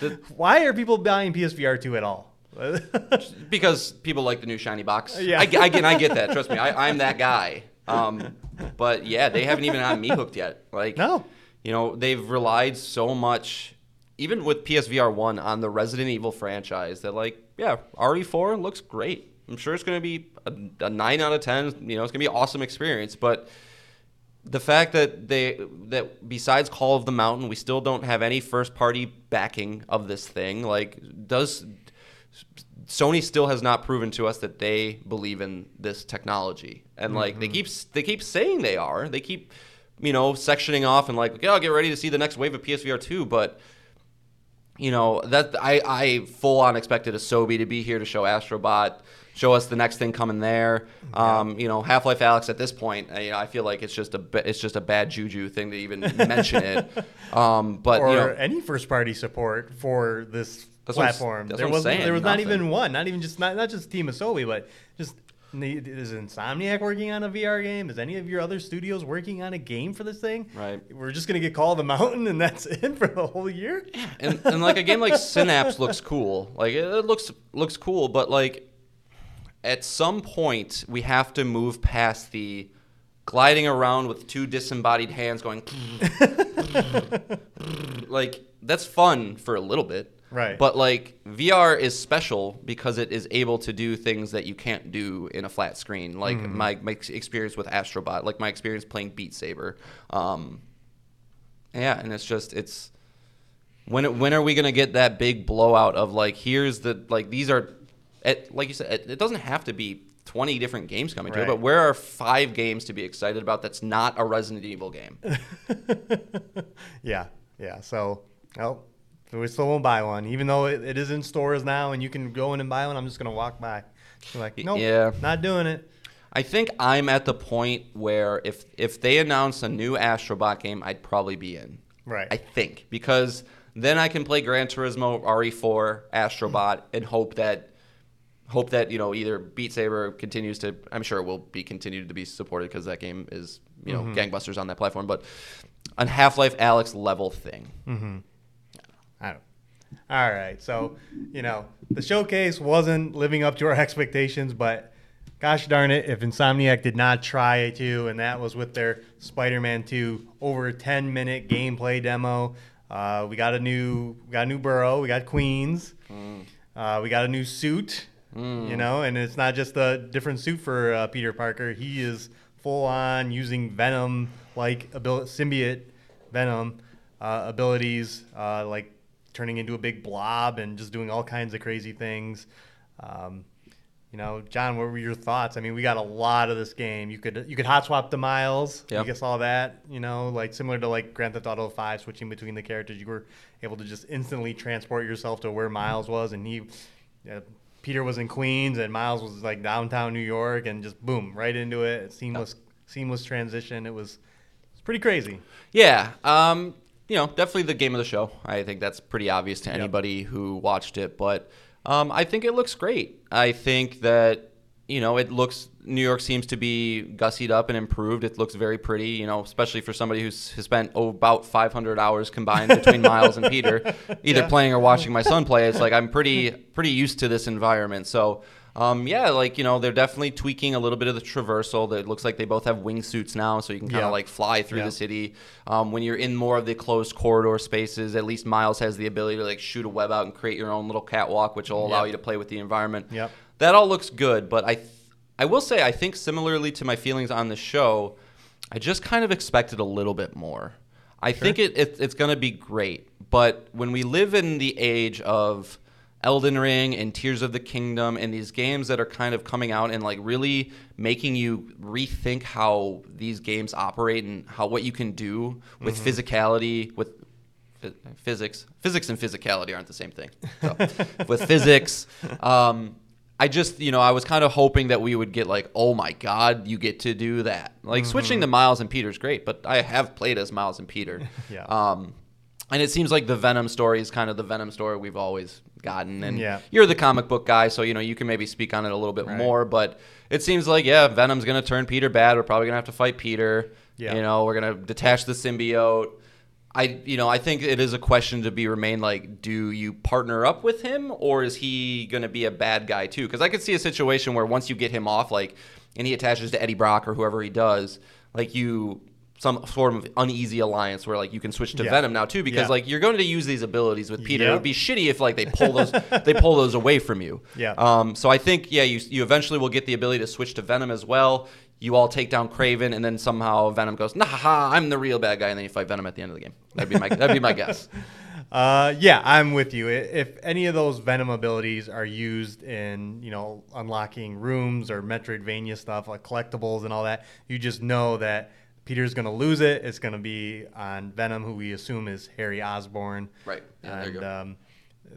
The- Why are people buying PSVR two at all? Because people like the new shiny box. Yeah. I, I get, I get that. Trust me, I, I'm that guy. Um, but yeah, they haven't even gotten me hooked yet. Like, No. you know, they've relied so much, even with PSVR one, on the Resident Evil franchise. That like, yeah, RE4 looks great. I'm sure it's going to be a, a nine out of ten. You know, it's going to be an awesome experience. But the fact that they that besides Call of the Mountain, we still don't have any first party backing of this thing. Like, does Sony still has not proven to us that they believe in this technology, and like they mm-hmm. keep they keep saying they are. They keep you know sectioning off and like, okay, I'll get ready to see the next wave of PSVR two, but. You know that I, I full on expected Asobi to be here to show Astrobot, show us the next thing coming there. Um, you know, Half Life Alyx at this point, I, I feel like it's just a it's just a bad juju thing to even mention it. Um, but or you know, any first party support for this That's what I'm platform. there was there was not even one, not even just not, not just Team Asobi, but just is Insomniac working on a VR game? Is any of your other studios working on a game for this thing? Right. We're just gonna get Call the Mountain and that's it for the whole year. and, and like a game like Synapse looks cool. Like it, it looks looks cool, but like at some point we have to move past the gliding around with two disembodied hands going like that's fun for a little bit. Right. But like VR is special because it is able to do things that you can't do in a flat screen. Like Mm-hmm. my, my experience with Astrobot, like my experience playing Beat Saber. Um, yeah, and it's just it's when it, when are we gonna get that big blowout of like here's the like these are it, like you said it, it doesn't have to be 20 different games coming to it but where are five games to be excited about that's not a Resident Evil game yeah, yeah. So, well, we still won't buy one, even though it, it is in stores now, and you can go in and buy one. I'm just gonna walk by. Be like, nope, yeah. not doing it. I think I'm at the point where if if they announce a new Astrobot game I'd probably be in Right. I think because then I can play Gran Turismo RE4 Astrobot and hope that hope that you know either Beat Saber continues to I'm sure it will be continued to be supported because that game is you know mm-hmm. gangbusters on that platform but on Half-Life Alyx level thing mm-hmm. I don't. All right. So, you know, the showcase wasn't living up to our expectations, but gosh darn it, if Insomniac did not try to, and that was with their Spider Man 2 over 10 minute gameplay demo. Uh, we got a new we got a new borough, we got Queens. Uh, we got a new suit, you know, and it's not just a different suit for uh, Peter Parker. He is full on using Venom like ability, symbiote Venom uh, abilities, uh, like turning into a big blob and just doing all kinds of crazy things. Um, you know, Jon, what were your thoughts? I mean, we got a lot of this game. You could you could hot swap the miles. Yeah. You guess all that. You know, like similar to like Grand Theft Auto Five, switching between the characters. You were able to just instantly transport yourself to where Miles was, and he, uh, Peter was in Queens, and Miles was like downtown New York, and just boom, right into it. Seamless, seamless transition. It was, it's pretty crazy. Yeah, um, you know, definitely the game of the show. I think that's pretty obvious to anybody who watched it. But um, I think it looks great. I think that you know it looks. New York seems to be gussied up and improved. It looks very pretty. You know, especially for somebody who's has spent oh, about 500 hours combined between Miles and Peter, either Yeah. playing or watching my son play. It's like I'm pretty pretty used to this environment. So. Um, yeah, like you know, they're definitely tweaking a little bit of the traversal. That looks like they both have wingsuits now, so you can kind of Yeah. like fly through Yeah. the city. Um, when you're in more of the closed corridor spaces, at least Miles has the ability to like shoot a web out and create your own little catwalk, which will allow Yep. you to play with the environment. Yep. That all looks good, but I, th- I will say, I think similarly to my feelings on the show, I just kind of expected a little bit more. I think it, it it's going to be great, but when we live in the age of Elden Ring and Tears of the Kingdom and these games that are kind of coming out and like really making you rethink how these games operate and how what you can do with physicality with phy- physics physics and physicality aren't the same thing. So, with physics um, i just you know i was kind of hoping that we would get like oh my god you get to do that. Like switching to miles and peter's great but i have played as miles and peter. Yeah. um, and it seems like the Venom story is kind of the Venom story we've always gotten. And Yeah. you're the comic book guy, so you know you can maybe speak on it a little bit Right. more. But it seems like yeah, Venom's gonna turn Peter bad. We're probably gonna have to fight Peter. Yeah. You know, we're gonna detach the symbiote. I you know I think it is a question to be remain like, do you partner up with him or is he gonna be a bad guy too? Because I could see a situation where once you get him off, like, and he attaches to Eddie Brock or whoever he does, like you some sort of uneasy alliance where like you can switch to Yeah. Venom now too because Yeah. like you're going to use these abilities with Peter. It would be shitty if like they pull those they pull those away from you. Yeah. Um. So I think yeah, you you eventually will get the ability to switch to Venom as well. You all take down Kraven, and then somehow Venom goes, "Nah, ha, I'm the real bad guy," and then you fight Venom at the end of the game. That'd be my that'd be my guess. Uh, yeah, I'm with you. If any of those Venom abilities are used in, you know, unlocking rooms or Metroidvania stuff like collectibles and all that, you just know that Peter's going to lose it. It's going to be on Venom, who we assume is Harry Osborn. Right. Yeah, and um,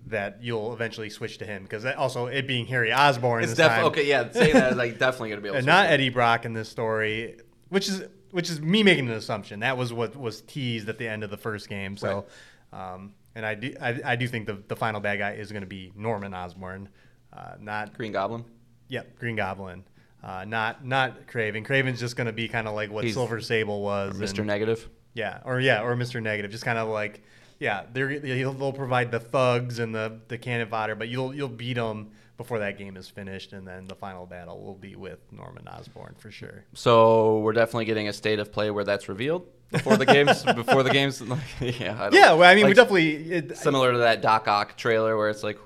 that you'll eventually switch to him because also it being Harry Osborn It's definitely okay. Yeah, saying that is like definitely gonna be able. to and not. Eddie Brock in this story, which is which is me making an assumption. That was what was teased at the end of the first game. So, um, and I do I, I do think the the final bad guy is going to be Norman Osborn, uh, not Green Goblin. yep Green Goblin, uh, not not Kraven. Kraven's just going to be kind of like what He's- Silver Sable was, Mr. and- Negative. yeah, or yeah, or Mr. Negative, just kind of like yeah, they're he'll, they'll provide the thugs and the the cannon fodder, but you'll you'll beat them before that game is finished, and then the final battle will be with Norman Osborn for sure. So we're definitely getting a state of play where that's revealed before the games. before the games, yeah. I don't- Yeah, well, I mean, we like, definitely it, similar to that Doc Ock trailer where it's like,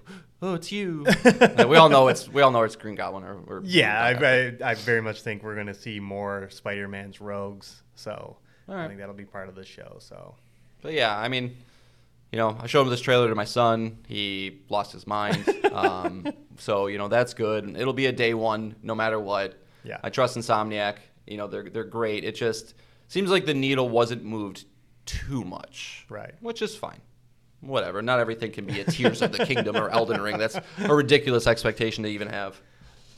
oh, it's you. Like, we all know it's we all know it's Green Goblin or, or yeah, Doc Ock. I, I, I very much think we're gonna see more Spider-Man's rogues, so All I think that'll be part of the show. So But yeah, I mean, you know, I showed him this trailer to my son. He lost his mind. um, so you know that's good. It'll be a day one, no matter what. Yeah. I trust Insomniac. You know, they're they're great. It just seems like the needle wasn't moved too much. Right. Which is fine. Whatever. Not everything can be a Tears of the Kingdom or Elden Ring. That's a ridiculous expectation to even have.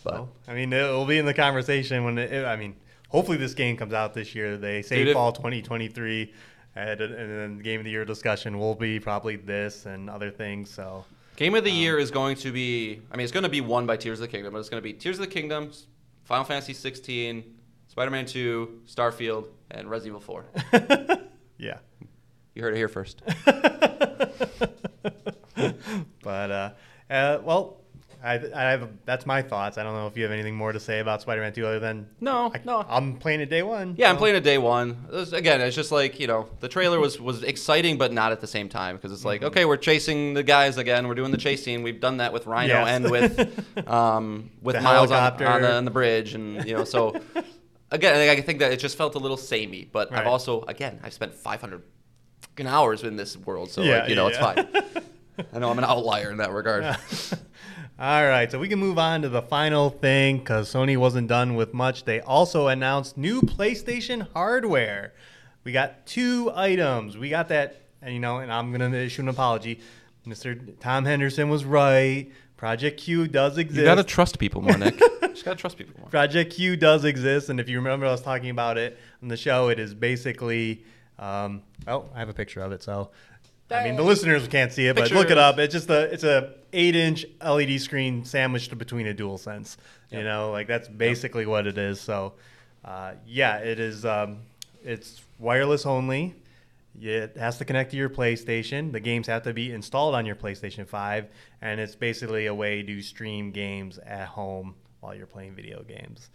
But Well, I mean, it'll be in the conversation when it, I mean, hopefully this game comes out this year. They say Dude, fall 2023, and, and then game of the year discussion will be probably this and other things. So Game of the um, year is going to be. I mean, it's going to be won by Tears of the Kingdom, but it's going to be Tears of the Kingdom, Final Fantasy 16, Spider-Man 2, Starfield, and Resident Evil 4. yeah. You heard it here first. but uh, uh, well, I, I have that's my thoughts. I don't know if you have anything more to say about Spider-Man 2 other than No, I, no. I'm playing it day one. Yeah, I'm playing it day one. It was- again, it's just like you know, the trailer was was exciting, but not at the same time because it's like, Mm-hmm. okay, we're chasing the guys again. We're doing the chase scene. We've done that with Rhino Yes. and with um, with The Miles on, on, the, on the bridge, and you know, so again, I think that it just felt a little samey. But Right. I've also, again, I've spent 500 fucking hours in this world, so Yeah, like, you know, yeah, it's fine. I know I'm an outlier in that regard. All right, so we can move on to the final thing because Sony wasn't done with much. They also announced new PlayStation hardware. We got two items. We got that, and you know, and I'm gonna issue an apology. Mr. Tom Henderson was right. Project Q does exist. You gotta trust people more, Nick. Just gotta trust people more. Project Q does exist, and if you remember, I was talking about it on the show. It is basically, um, oh, I have a picture of it. So, I mean, the listeners can't see it, but look it up. It's just a, it's a eight inch LED screen sandwiched between a DualSense. You know, like that's basically what it is. So, uh, yeah, it is. Um, it's wireless only. It has to connect to your PlayStation. The games have to be installed on your PlayStation 5, and it's basically a way to stream games at home while you're playing video games.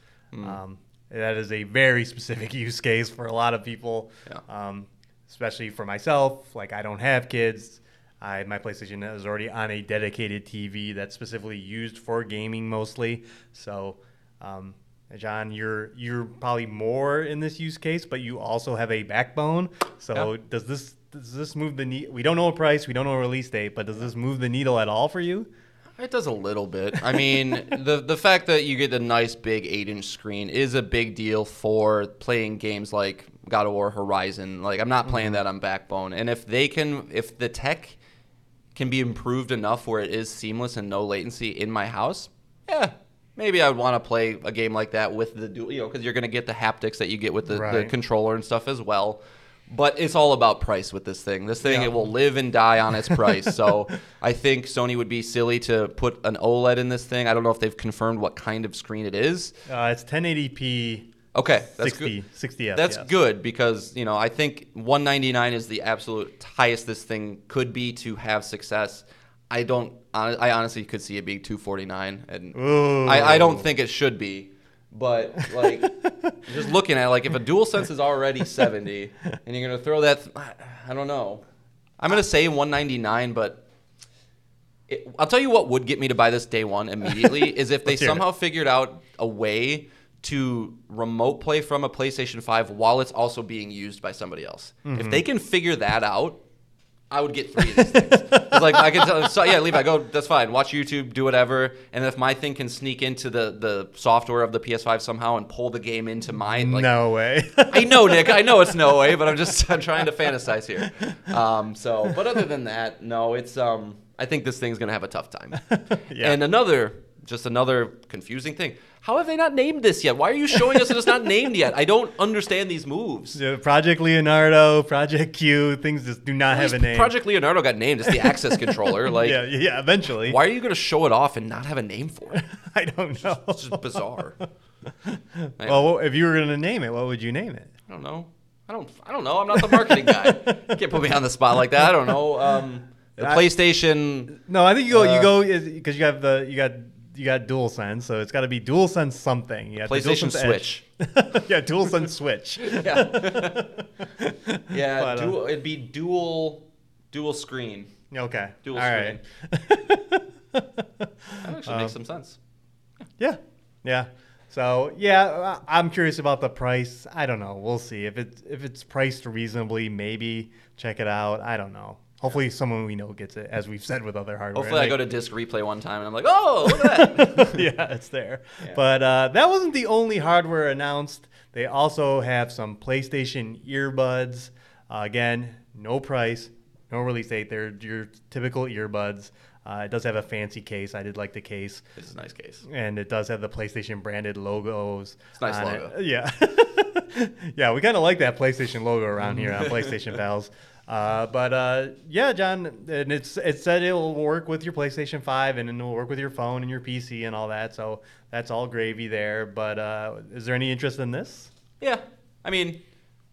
Um, that is a very specific use case for a lot of people, Yeah. um, especially for myself. Like, I don't have kids. I, my PlayStation is already on a dedicated TV that's specifically used for gaming mostly. So, um, Jon, you're you're probably more in this use case, but you also have a backbone. So Yeah. does this does this move the needle? We don't know a price, we don't know a release date, but does this move the needle at all for you? It does a little bit. I mean, the the fact that you get a nice big eight inch screen is a big deal for playing games like God of War Horizon. Like I'm not playing mm-hmm. that on Backbone, and if they can, if the tech can be improved enough where it is seamless and no latency in my house, yeah. Maybe I would want to play a game like that with the dual, you know, because you're going to get the haptics that you get with the, the controller and stuff as well. But it's all about price with this thing. This thing Yeah. it will live and die on its price. so I think Sony would be silly to put an OLED in this thing. I don't know if they've confirmed what kind of screen it is. Uh, it's 1080p, Okay, that's 60 good. 60 FPS. That's good because you know I think 199 is the absolute highest this thing could be to have success. I don't. I honestly could see it being 249, and I, I don't think it should be. But like, just looking at it, like if a DualSense is already 70, and you're gonna throw that, I, I don't know. I'm gonna say 199, but it, I'll tell you what would get me to buy this day one immediately is if they Let's it. somehow figured out a way to remote play from a PlayStation 5 while it's also being used by somebody else. Mm-hmm. If they can figure that out, I would get three of these things. It's like I can tell, so yeah, Levi, go. That's fine. Watch YouTube, do whatever. And if my thing can sneak into the the software of the PS5 somehow and pull the game into mine, like no way. I know, Nick. I know it's no way, but I'm just I'm trying to fantasize here. Um, so, but other than that, no, it's um. I think this thing's gonna have a tough time. Yeah. And another, just another confusing thing. How have they not named this yet? Why are you showing us that it's not named yet? I don't understand these moves. Yeah, Project Leonardo, Project Q, things just do not have a name. Project Leonardo got named. It's the access controller. Like, yeah, yeah, eventually. why are you gonna show it off and not have a name for it? I don't know. It's just bizarre. Well, if you were going to name it, what would you name it? I don't know. I don't. I don't know. I'm not the marketing guy. You can't put me on the spot like that. I don't know. Um, the I- PlayStation. No, I think you go. Uh, you go because you have the you got you got DualSense, so it's got to be DualSense something. You the PlayStation DualSense Switch. Yeah, DualSense Switch. Yeah. yeah. But, uh, dual, it'd be dual dual screen. Okay. Dual All right. That actually Um, makes some sense. Yeah, yeah. So yeah, I'm curious about the price. I don't know. We'll see if it's if it's priced reasonably. Maybe check it out. I don't know. Hopefully, someone we know gets it, as we've said with other hardware. Hopefully, I Like- go to disc replay one time and I'm like, oh, look at that. yeah, it's there. Yeah. But uh, that wasn't the only hardware announced. They also have some PlayStation earbuds. Uh, again, no price, no release date. They're your typical earbuds. Uh, it does have a fancy case. I did like the case. is a nice case. and it does have the PlayStation branded logos. It's a nice logo. it. Yeah, yeah, we kind of like that PlayStation logo around here on PlayStation Pals. Uh, but uh, yeah, Jon, and it's it said it will work with your PlayStation Five and it'll work with your phone and your PC and all that. So that's all gravy there. But uh, is there any interest in this? Yeah. I mean,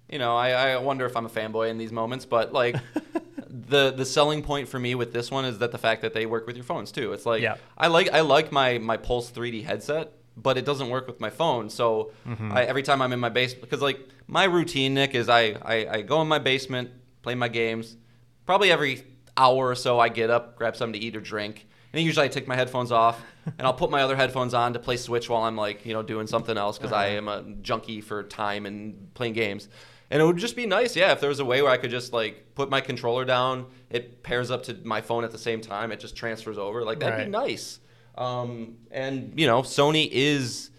you know, I, I wonder if I'm a fanboy in these moments, but like the the selling point for me with this one is that the fact that they work with your phones too. It's like Yeah. I like I like my my Pulse 3D headset, but it doesn't work with my phone. So Mm-hmm. I, every time I'm in my basement, because like my routine, Nick, is I, I I go in my basement, play my games. Probably every hour or so, I get up, grab something to eat or drink. And usually I take my headphones off and I'll put my other headphones on to play Switch while I'm like, you know, doing something else because I am a junkie for time and playing games. And it would just be nice, yeah, if there was a way where I could just like put my controller down, it pairs up to my phone at the same time, it just transfers over. Like that'd Right. be nice. Um, and you know, Sony is,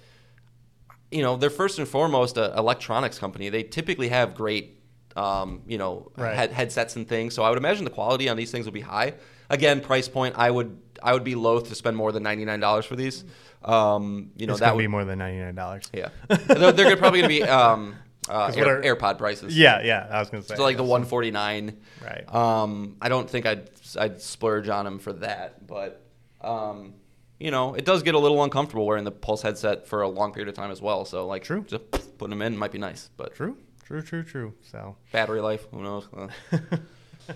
you know, they're first and foremost an electronics company. They typically have great, um, you know, Right. head, headsets and things. So I would imagine the quality on these things will be high. Again, price point, I would I would be loath to spend more than ninety nine dollars for these. Um, you know, it's that would be more than ninety nine dollars. yeah. they're, they're probably going to be um, uh, Air, are- AirPod prices. Yeah, yeah. I was gonna say So like the 149. Right. Um, I don't think I'd I'd splurge on them for that, but um, you know, it does get a little uncomfortable wearing the Pulse headset for a long period of time as well. So like, True. just putting them in might be nice, but True, true, true, true. So. battery life, who knows?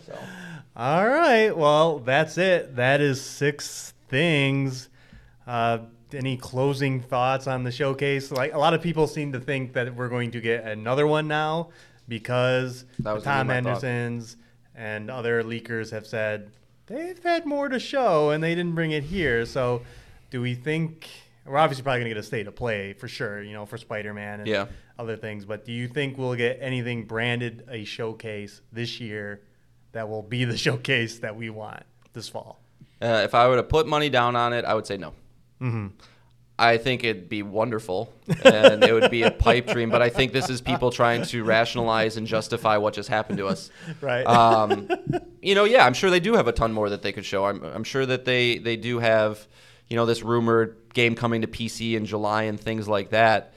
So All right. Well, that's it. That is six things. Uh, any closing thoughts on the showcase? Like a lot of people seem to think that we're going to get another one now because Tom Henderson's thought. And other leakers have said they've had more to show and they didn't bring it here. So, do we think we're obviously probably going to get a state of play for sure? You know, for Spider-Man and Yeah. Other things. But do you think we'll get anything branded a showcase this year that will be the showcase that we want this fall? uh, if I were to put money down on it, I would say no. Mm-hmm. I think it'd be wonderful and it would be a pipe dream, but I think this is people trying to rationalize and justify what just happened to us. Right. Um, you know, yeah, I'm sure they do have a ton more that they could show. I'm, I'm sure that they, they do have, you know, this rumored game coming to PC in July and things like that.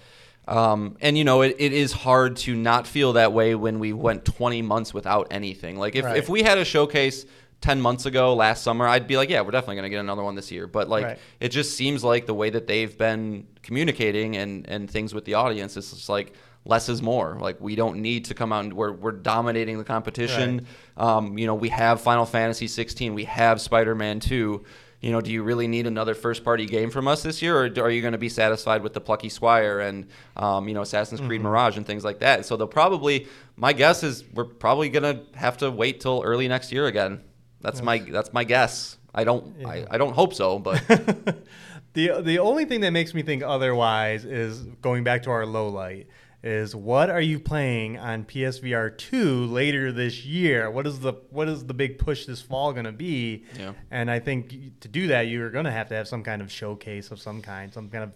Um, and, you know, it, it is hard to not feel that way when we went 20 months without anything. Like, if, Right. if we had a showcase 10 months ago, last summer, I'd be like, yeah, we're definitely going to get another one this year. But, like, Right. it just seems like the way that they've been communicating and, and things with the audience it's just like less is more. Like we don't need to come out and we're, we're dominating the competition. Um, you know, we have Final Fantasy 16, we have Spider-Man 2. You know, do you really need another first-party game from us this year, or are you going to be satisfied with the Plucky Squire and um, you know Assassin's Creed Mirage and things like that? So they'll probably, my guess is we're probably going to have to wait till early next year again. That's my that's my guess. I don't I, I don't hope so, but the the only thing that makes me think otherwise is going back to our low light is what are you playing on PSVR 2 later this year? What is the what is the big push this fall going to be? Yeah. And I think to do that you're going to have to have some kind of showcase of some kind, some kind of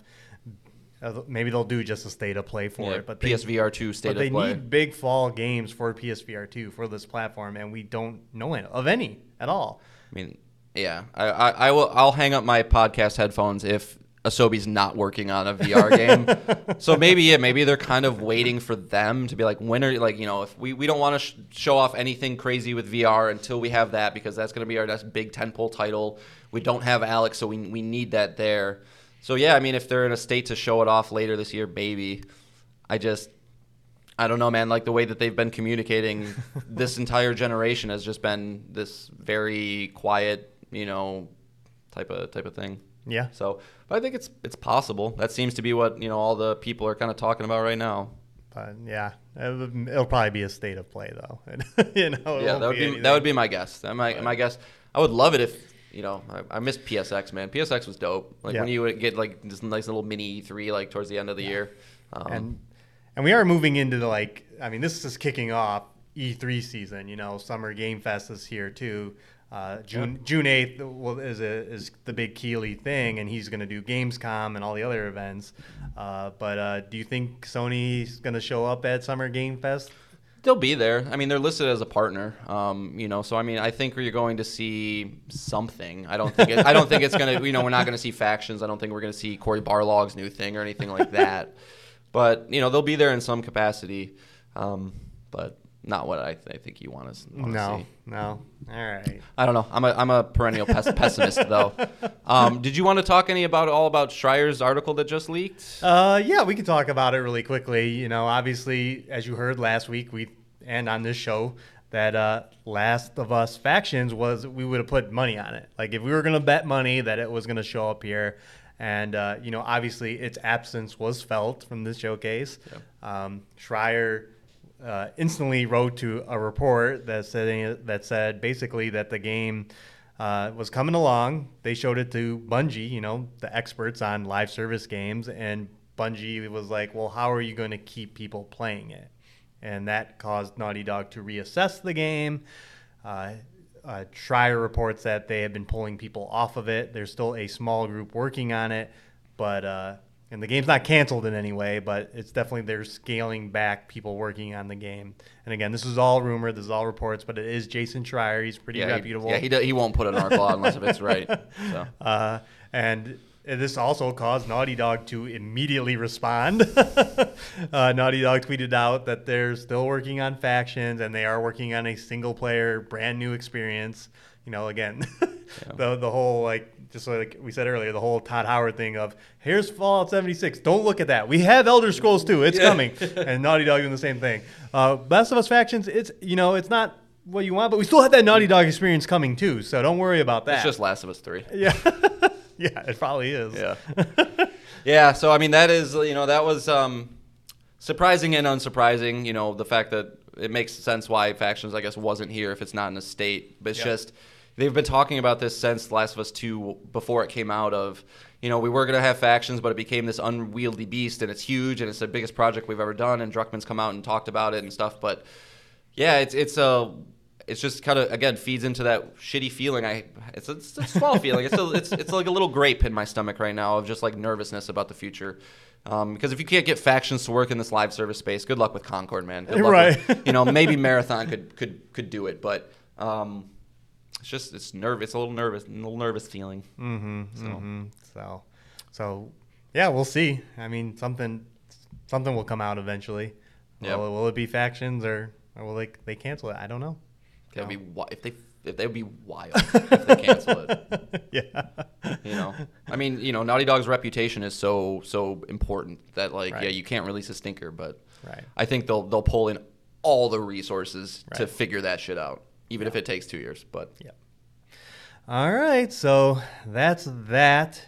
uh, maybe they'll do just a state of play for yeah, it, but they, PSVR 2 state of play. but they need big fall games for PSVR 2 for this platform and we don't know any, of any at all. I mean, yeah, I, I, I will. I'll hang up my podcast headphones if Asobi's not working on a VR game. so maybe yeah, maybe they're kind of waiting for them to be like, when are like you know, if we, we don't want to sh- show off anything crazy with VR until we have that because that's going to be our next big tentpole title. We don't have Alyx, so we we need that there. So yeah, I mean, if they're in a state to show it off later this year, maybe. I just I don't know, man. Like the way that they've been communicating this entire generation has just been this very quiet, you know, type of type of thing. Yeah. So, but I think it's it's possible. That seems to be what you know all the people are kind of talking about right now. But yeah, it'll, probably be a state of play though. you know, yeah, that would be, anything. that would be my guess. That my my guess. I would love it if you know I, I missed PSX man. PSX was dope. Like Yeah. when you would get like this nice little mini E3 like towards the end of the year. Um, and and we are moving into the like I mean this is kicking off E3 season. You know, Summer Game Fest is here too. Uh, June June eighth will, is a, is the big Keighley thing, and he's going to do Gamescom and all the other events. Uh, but uh, do you think Sony's going to show up at Summer Game Fest? They'll be there. I mean, they're listed as a partner. Um, you know, so I mean, I think you're going to see something. I don't think it, I don't think it's gonna. You know, we're not going to see factions. I don't think we're going to see Cory Barlog's new thing or anything like that. but you know, they'll be there in some capacity. Um, but not what I, th- I think you want to No, see. no. All right. I don't know. I'm a I'm a perennial pes- pessimist though. Um, did you want to talk any about all about Schreier's article that just leaked? Uh, yeah, we can talk about it really quickly. You know, obviously, as you heard last week, we and on this show that uh, Last of Us factions was we would have put money on it. Like if we were gonna bet money that it was gonna show up here, and uh, you know, obviously its absence was felt from this showcase. Um, Schreier uh, instantly wrote to a report that said that said basically that the game uh, was coming along. They showed it to Bungie, you know, the experts on live service games, and Bungie was like, "Well, how are you going to keep people playing it?" And that caused Naughty Dog to reassess the game. Uh, uh, Schreier reports that they have been pulling people off of it. There's still a small group working on it, but uh, and the game's not canceled in any way, but it's definitely they're scaling back people working on the game. And again, this is all rumor, this is all reports, but it is Jason Schreier. He's pretty yeah, reputable. He, yeah, he do, he won't put an article out unless if it's right. So. Uh, and this also caused Naughty Dog to immediately respond. uh, Naughty Dog tweeted out that they're still working on factions and they are working on a single player, brand new experience. You know, again, the the whole like just like we said earlier, the whole Todd Howard thing of here's Fallout 76. Don't look at that. We have Elder Scrolls 2. It's coming. and Naughty Dog doing the same thing. Uh, Last of Us factions. It's you know, it's not what you want, but we still have that Naughty Dog experience coming too. So don't worry about that. It's just Last of Us three. Yeah. yeah, it probably is. Yeah. yeah. So I mean, that is you know that was um, surprising and unsurprising. You know, the fact that it makes sense why factions I guess wasn't here if it's not in a state, but it's Yeah. just they've been talking about this since The Last of Us two before it came out. Of you know we were gonna have factions, but it became this unwieldy beast, and it's huge, and it's the biggest project we've ever done. And Druckmann's come out and talked about it and stuff, but yeah, it's it's a it's just kind of again feeds into that shitty feeling. I it's a, it's a small feeling. It's a, it's it's like a little grape in my stomach right now of just like nervousness about the future. Um, because if you can't get factions to work in this live service space, good luck with Concord, man. Good luck Right. with- you know, maybe Marathon could could could do it, but um, it's just it's nerve. It's a little nervous, a little nervous feeling. Mm-hmm. So. hmm So, so yeah, we'll see. I mean, something, something will come out eventually. Yep. Will, will it be factions or, or will they they cancel it? I don't know. That'd be if they if they would be wild if they cancel it. yeah. You know, I mean, you know, Naughty Dog's reputation is so so important that like, yeah, you can't release a stinker, but Right. I think they'll they'll pull in all the resources to figure that shit out, even if it takes two years. But Yeah. All right, so that's that.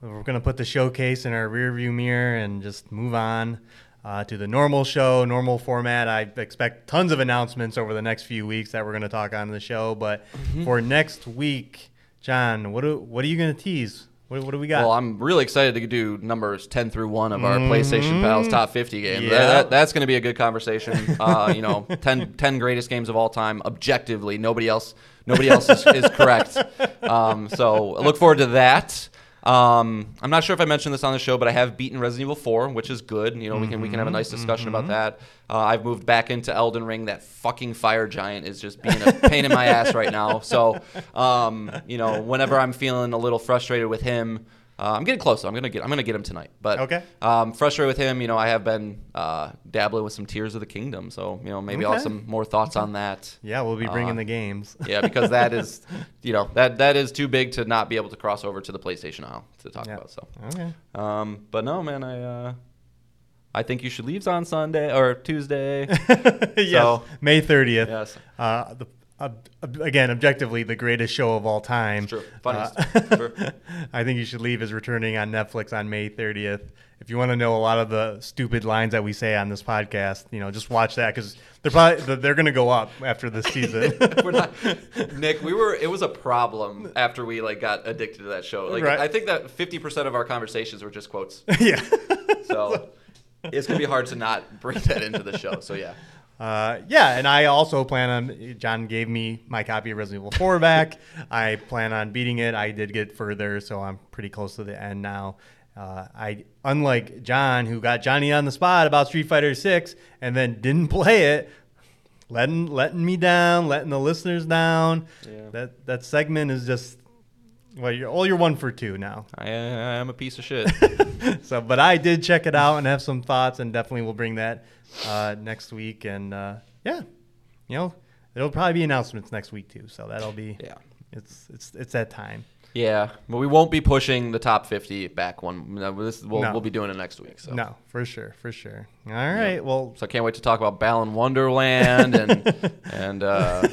We're gonna put the showcase in our rearview mirror and just move on uh, to the normal show, normal format. I expect tons of announcements over the next few weeks that we're gonna talk on the show. But for next week, Jon, what do, what are you gonna tease? What, what do we got? well, I'm really excited to do numbers ten through one of our PlayStation Pals top 50 games. That- Mm-hmm. Yeah. that- that's going to be a good conversation. Uh, you know, 10, 10 greatest games of all time, objectively. Nobody else, nobody else is, is correct. Um, so I look forward to that. Um, I'm not sure if I mentioned this on the show, but I have beaten Resident Evil 4, which is good. You know, we can we can have a nice discussion about that. Uh, I've moved back into Elden Ring. That fucking fire giant is just being a pain in my ass right now. So, um, you know, whenever I'm feeling a little frustrated with him, uh, I'm getting close. I'm gonna get I'm gonna get him tonight. But Okay. um, frustrated with him. You know, I have been uh, dabbling with some Tears of the Kingdom. So you know, maybe I'll have some more thoughts on that. yeah, we'll be bringing uh, the games. Yeah, because that is, you know, that that is too big to not be able to cross over to the PlayStation aisle to talk Yeah. about. So, Okay. um, but no, man, I uh, I think you should leave on Sunday or Tuesday. yes, So- May 30th. yes. Uh, the, ob- again, objectively, the greatest show of all time. True. Funniest. Uh, Sure. I think you should leave is returning on Netflix on May 30th. If you want to know a lot of the stupid lines that we say on this podcast, you know, just watch that because they're probably they're going to go up after this season. We're not, Nick. We were. It was a problem after we like got addicted to that show. Like Right. I think that fifty percent of our conversations were just quotes. yeah. So it's gonna be hard to not bring that into the show. So yeah. Uh, yeah, and I also plan on. Jon gave me my copy of Resident Evil 4 back. I plan on beating it. I did get further, so I'm pretty close to the end now. Uh, I unlike Jon, who got Johnny on the spot about Street Fighter 6 and then didn't play it, letting letting me down, letting the listeners down. Yeah. That that segment is just well, you're all you're one for two now. I, I am a piece of shit. so, but I did check it out and have some thoughts, and definitely will bring that uh, next week. And uh, yeah, you know, it'll probably be announcements next week too. So that'll be Yeah. It's it's it's that time. Yeah, but we won't be pushing the top 50 back one. This, we'll, No. we'll be doing it next week. So. No, for sure, for sure. All right, well, So I can't wait to talk about Balan Wonderland and and uh,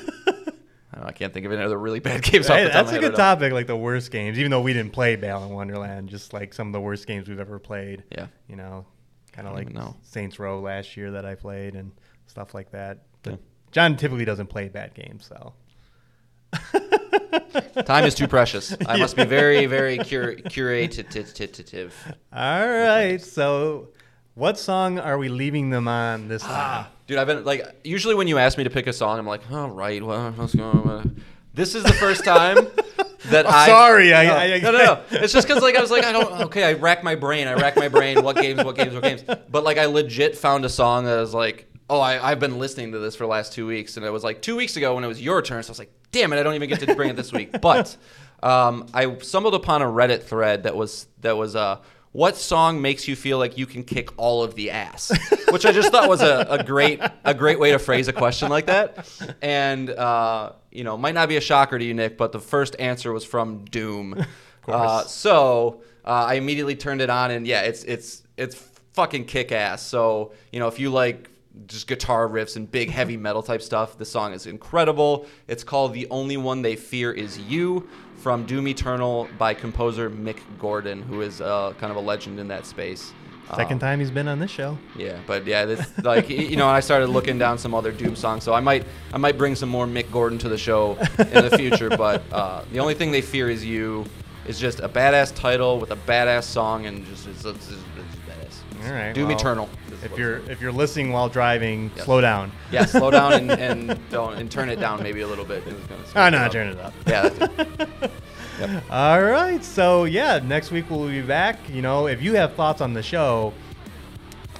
I, don't know, I can't think of any other really bad games. off hey, the top that's of my a good topic. Like the worst games, even though we didn't play Balan Wonderland, just like some of the worst games we've ever played. Yeah. You know, kind of like. Saints Row last year that I played and stuff like that. But Yeah. Jon typically doesn't play bad games, so. Time is too precious. I must be very, very cur- curative. All right. So, what song are we leaving them on this time? Ah, Dude, I've been like usually when you ask me to pick a song, I'm like, all right, well, let's go. This is the first time that I. sorry, I- no, I- no, no, no. It's just because like I was like I don't. Okay, I rack my brain. I rack my brain. What games? What games? What games? But like I legit found a song that was like, oh, I, I've been listening to this for the last two weeks, and it was like two weeks ago when it was your turn. So I was like, damn it, I don't even get to bring it this week. But um, I stumbled upon a Reddit thread that was that was uh. What song makes you feel like you can kick all of the ass? Which I just thought was a, a great a great way to phrase a question like that. And uh, you know, might not be a shocker to you, Nick, but the first answer was from Doom. Uh, so uh, I immediately turned it on, and yeah, it's it's it's fucking kick ass. So you know, if you like just guitar riffs and big heavy metal type stuff, the song is incredible. It's called "The Only One They Fear Is You" from Doom Eternal by composer Mick Gordon, who is uh, kind of a legend in that space. Second Um, time he's been on this show. yeah, but yeah, this like you know, I started looking down some other Doom songs, so I might I might bring some more Mick Gordon to the show in the future. But uh, the only thing they fear is you is just a badass title with a badass song and just it's, it's, it's. All right. Doom well, Eternal. If you're if you're listening while driving, Yes. slow down. yeah, slow down and, and don't and turn it down maybe a little bit. It was gonna Oh no, turn it up. Yeah, that's it. All right. So yeah, next week we'll be back. You know, if you have thoughts on the show,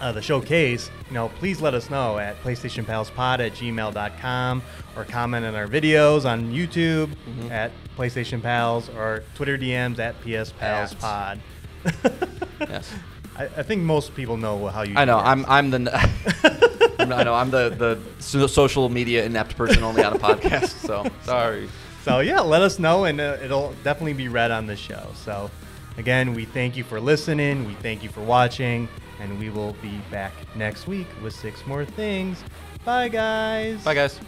uh, the showcase, you know, please let us know at PlayStationPalsPod at gmail.com or comment on our videos on YouTube Mm-hmm. at PlayStation Pals or Twitter DMs at PSPalsPod. yes. I, I think most people know how you. I know. do. I'm I'm the I'm, I know I'm the the so- social media inept person only on a podcast. So sorry. So yeah, let us know, and uh, it'll definitely be read on the show. So again, we thank you for listening. We thank you for watching, and we will be back next week with six more things. Bye, guys. Bye guys.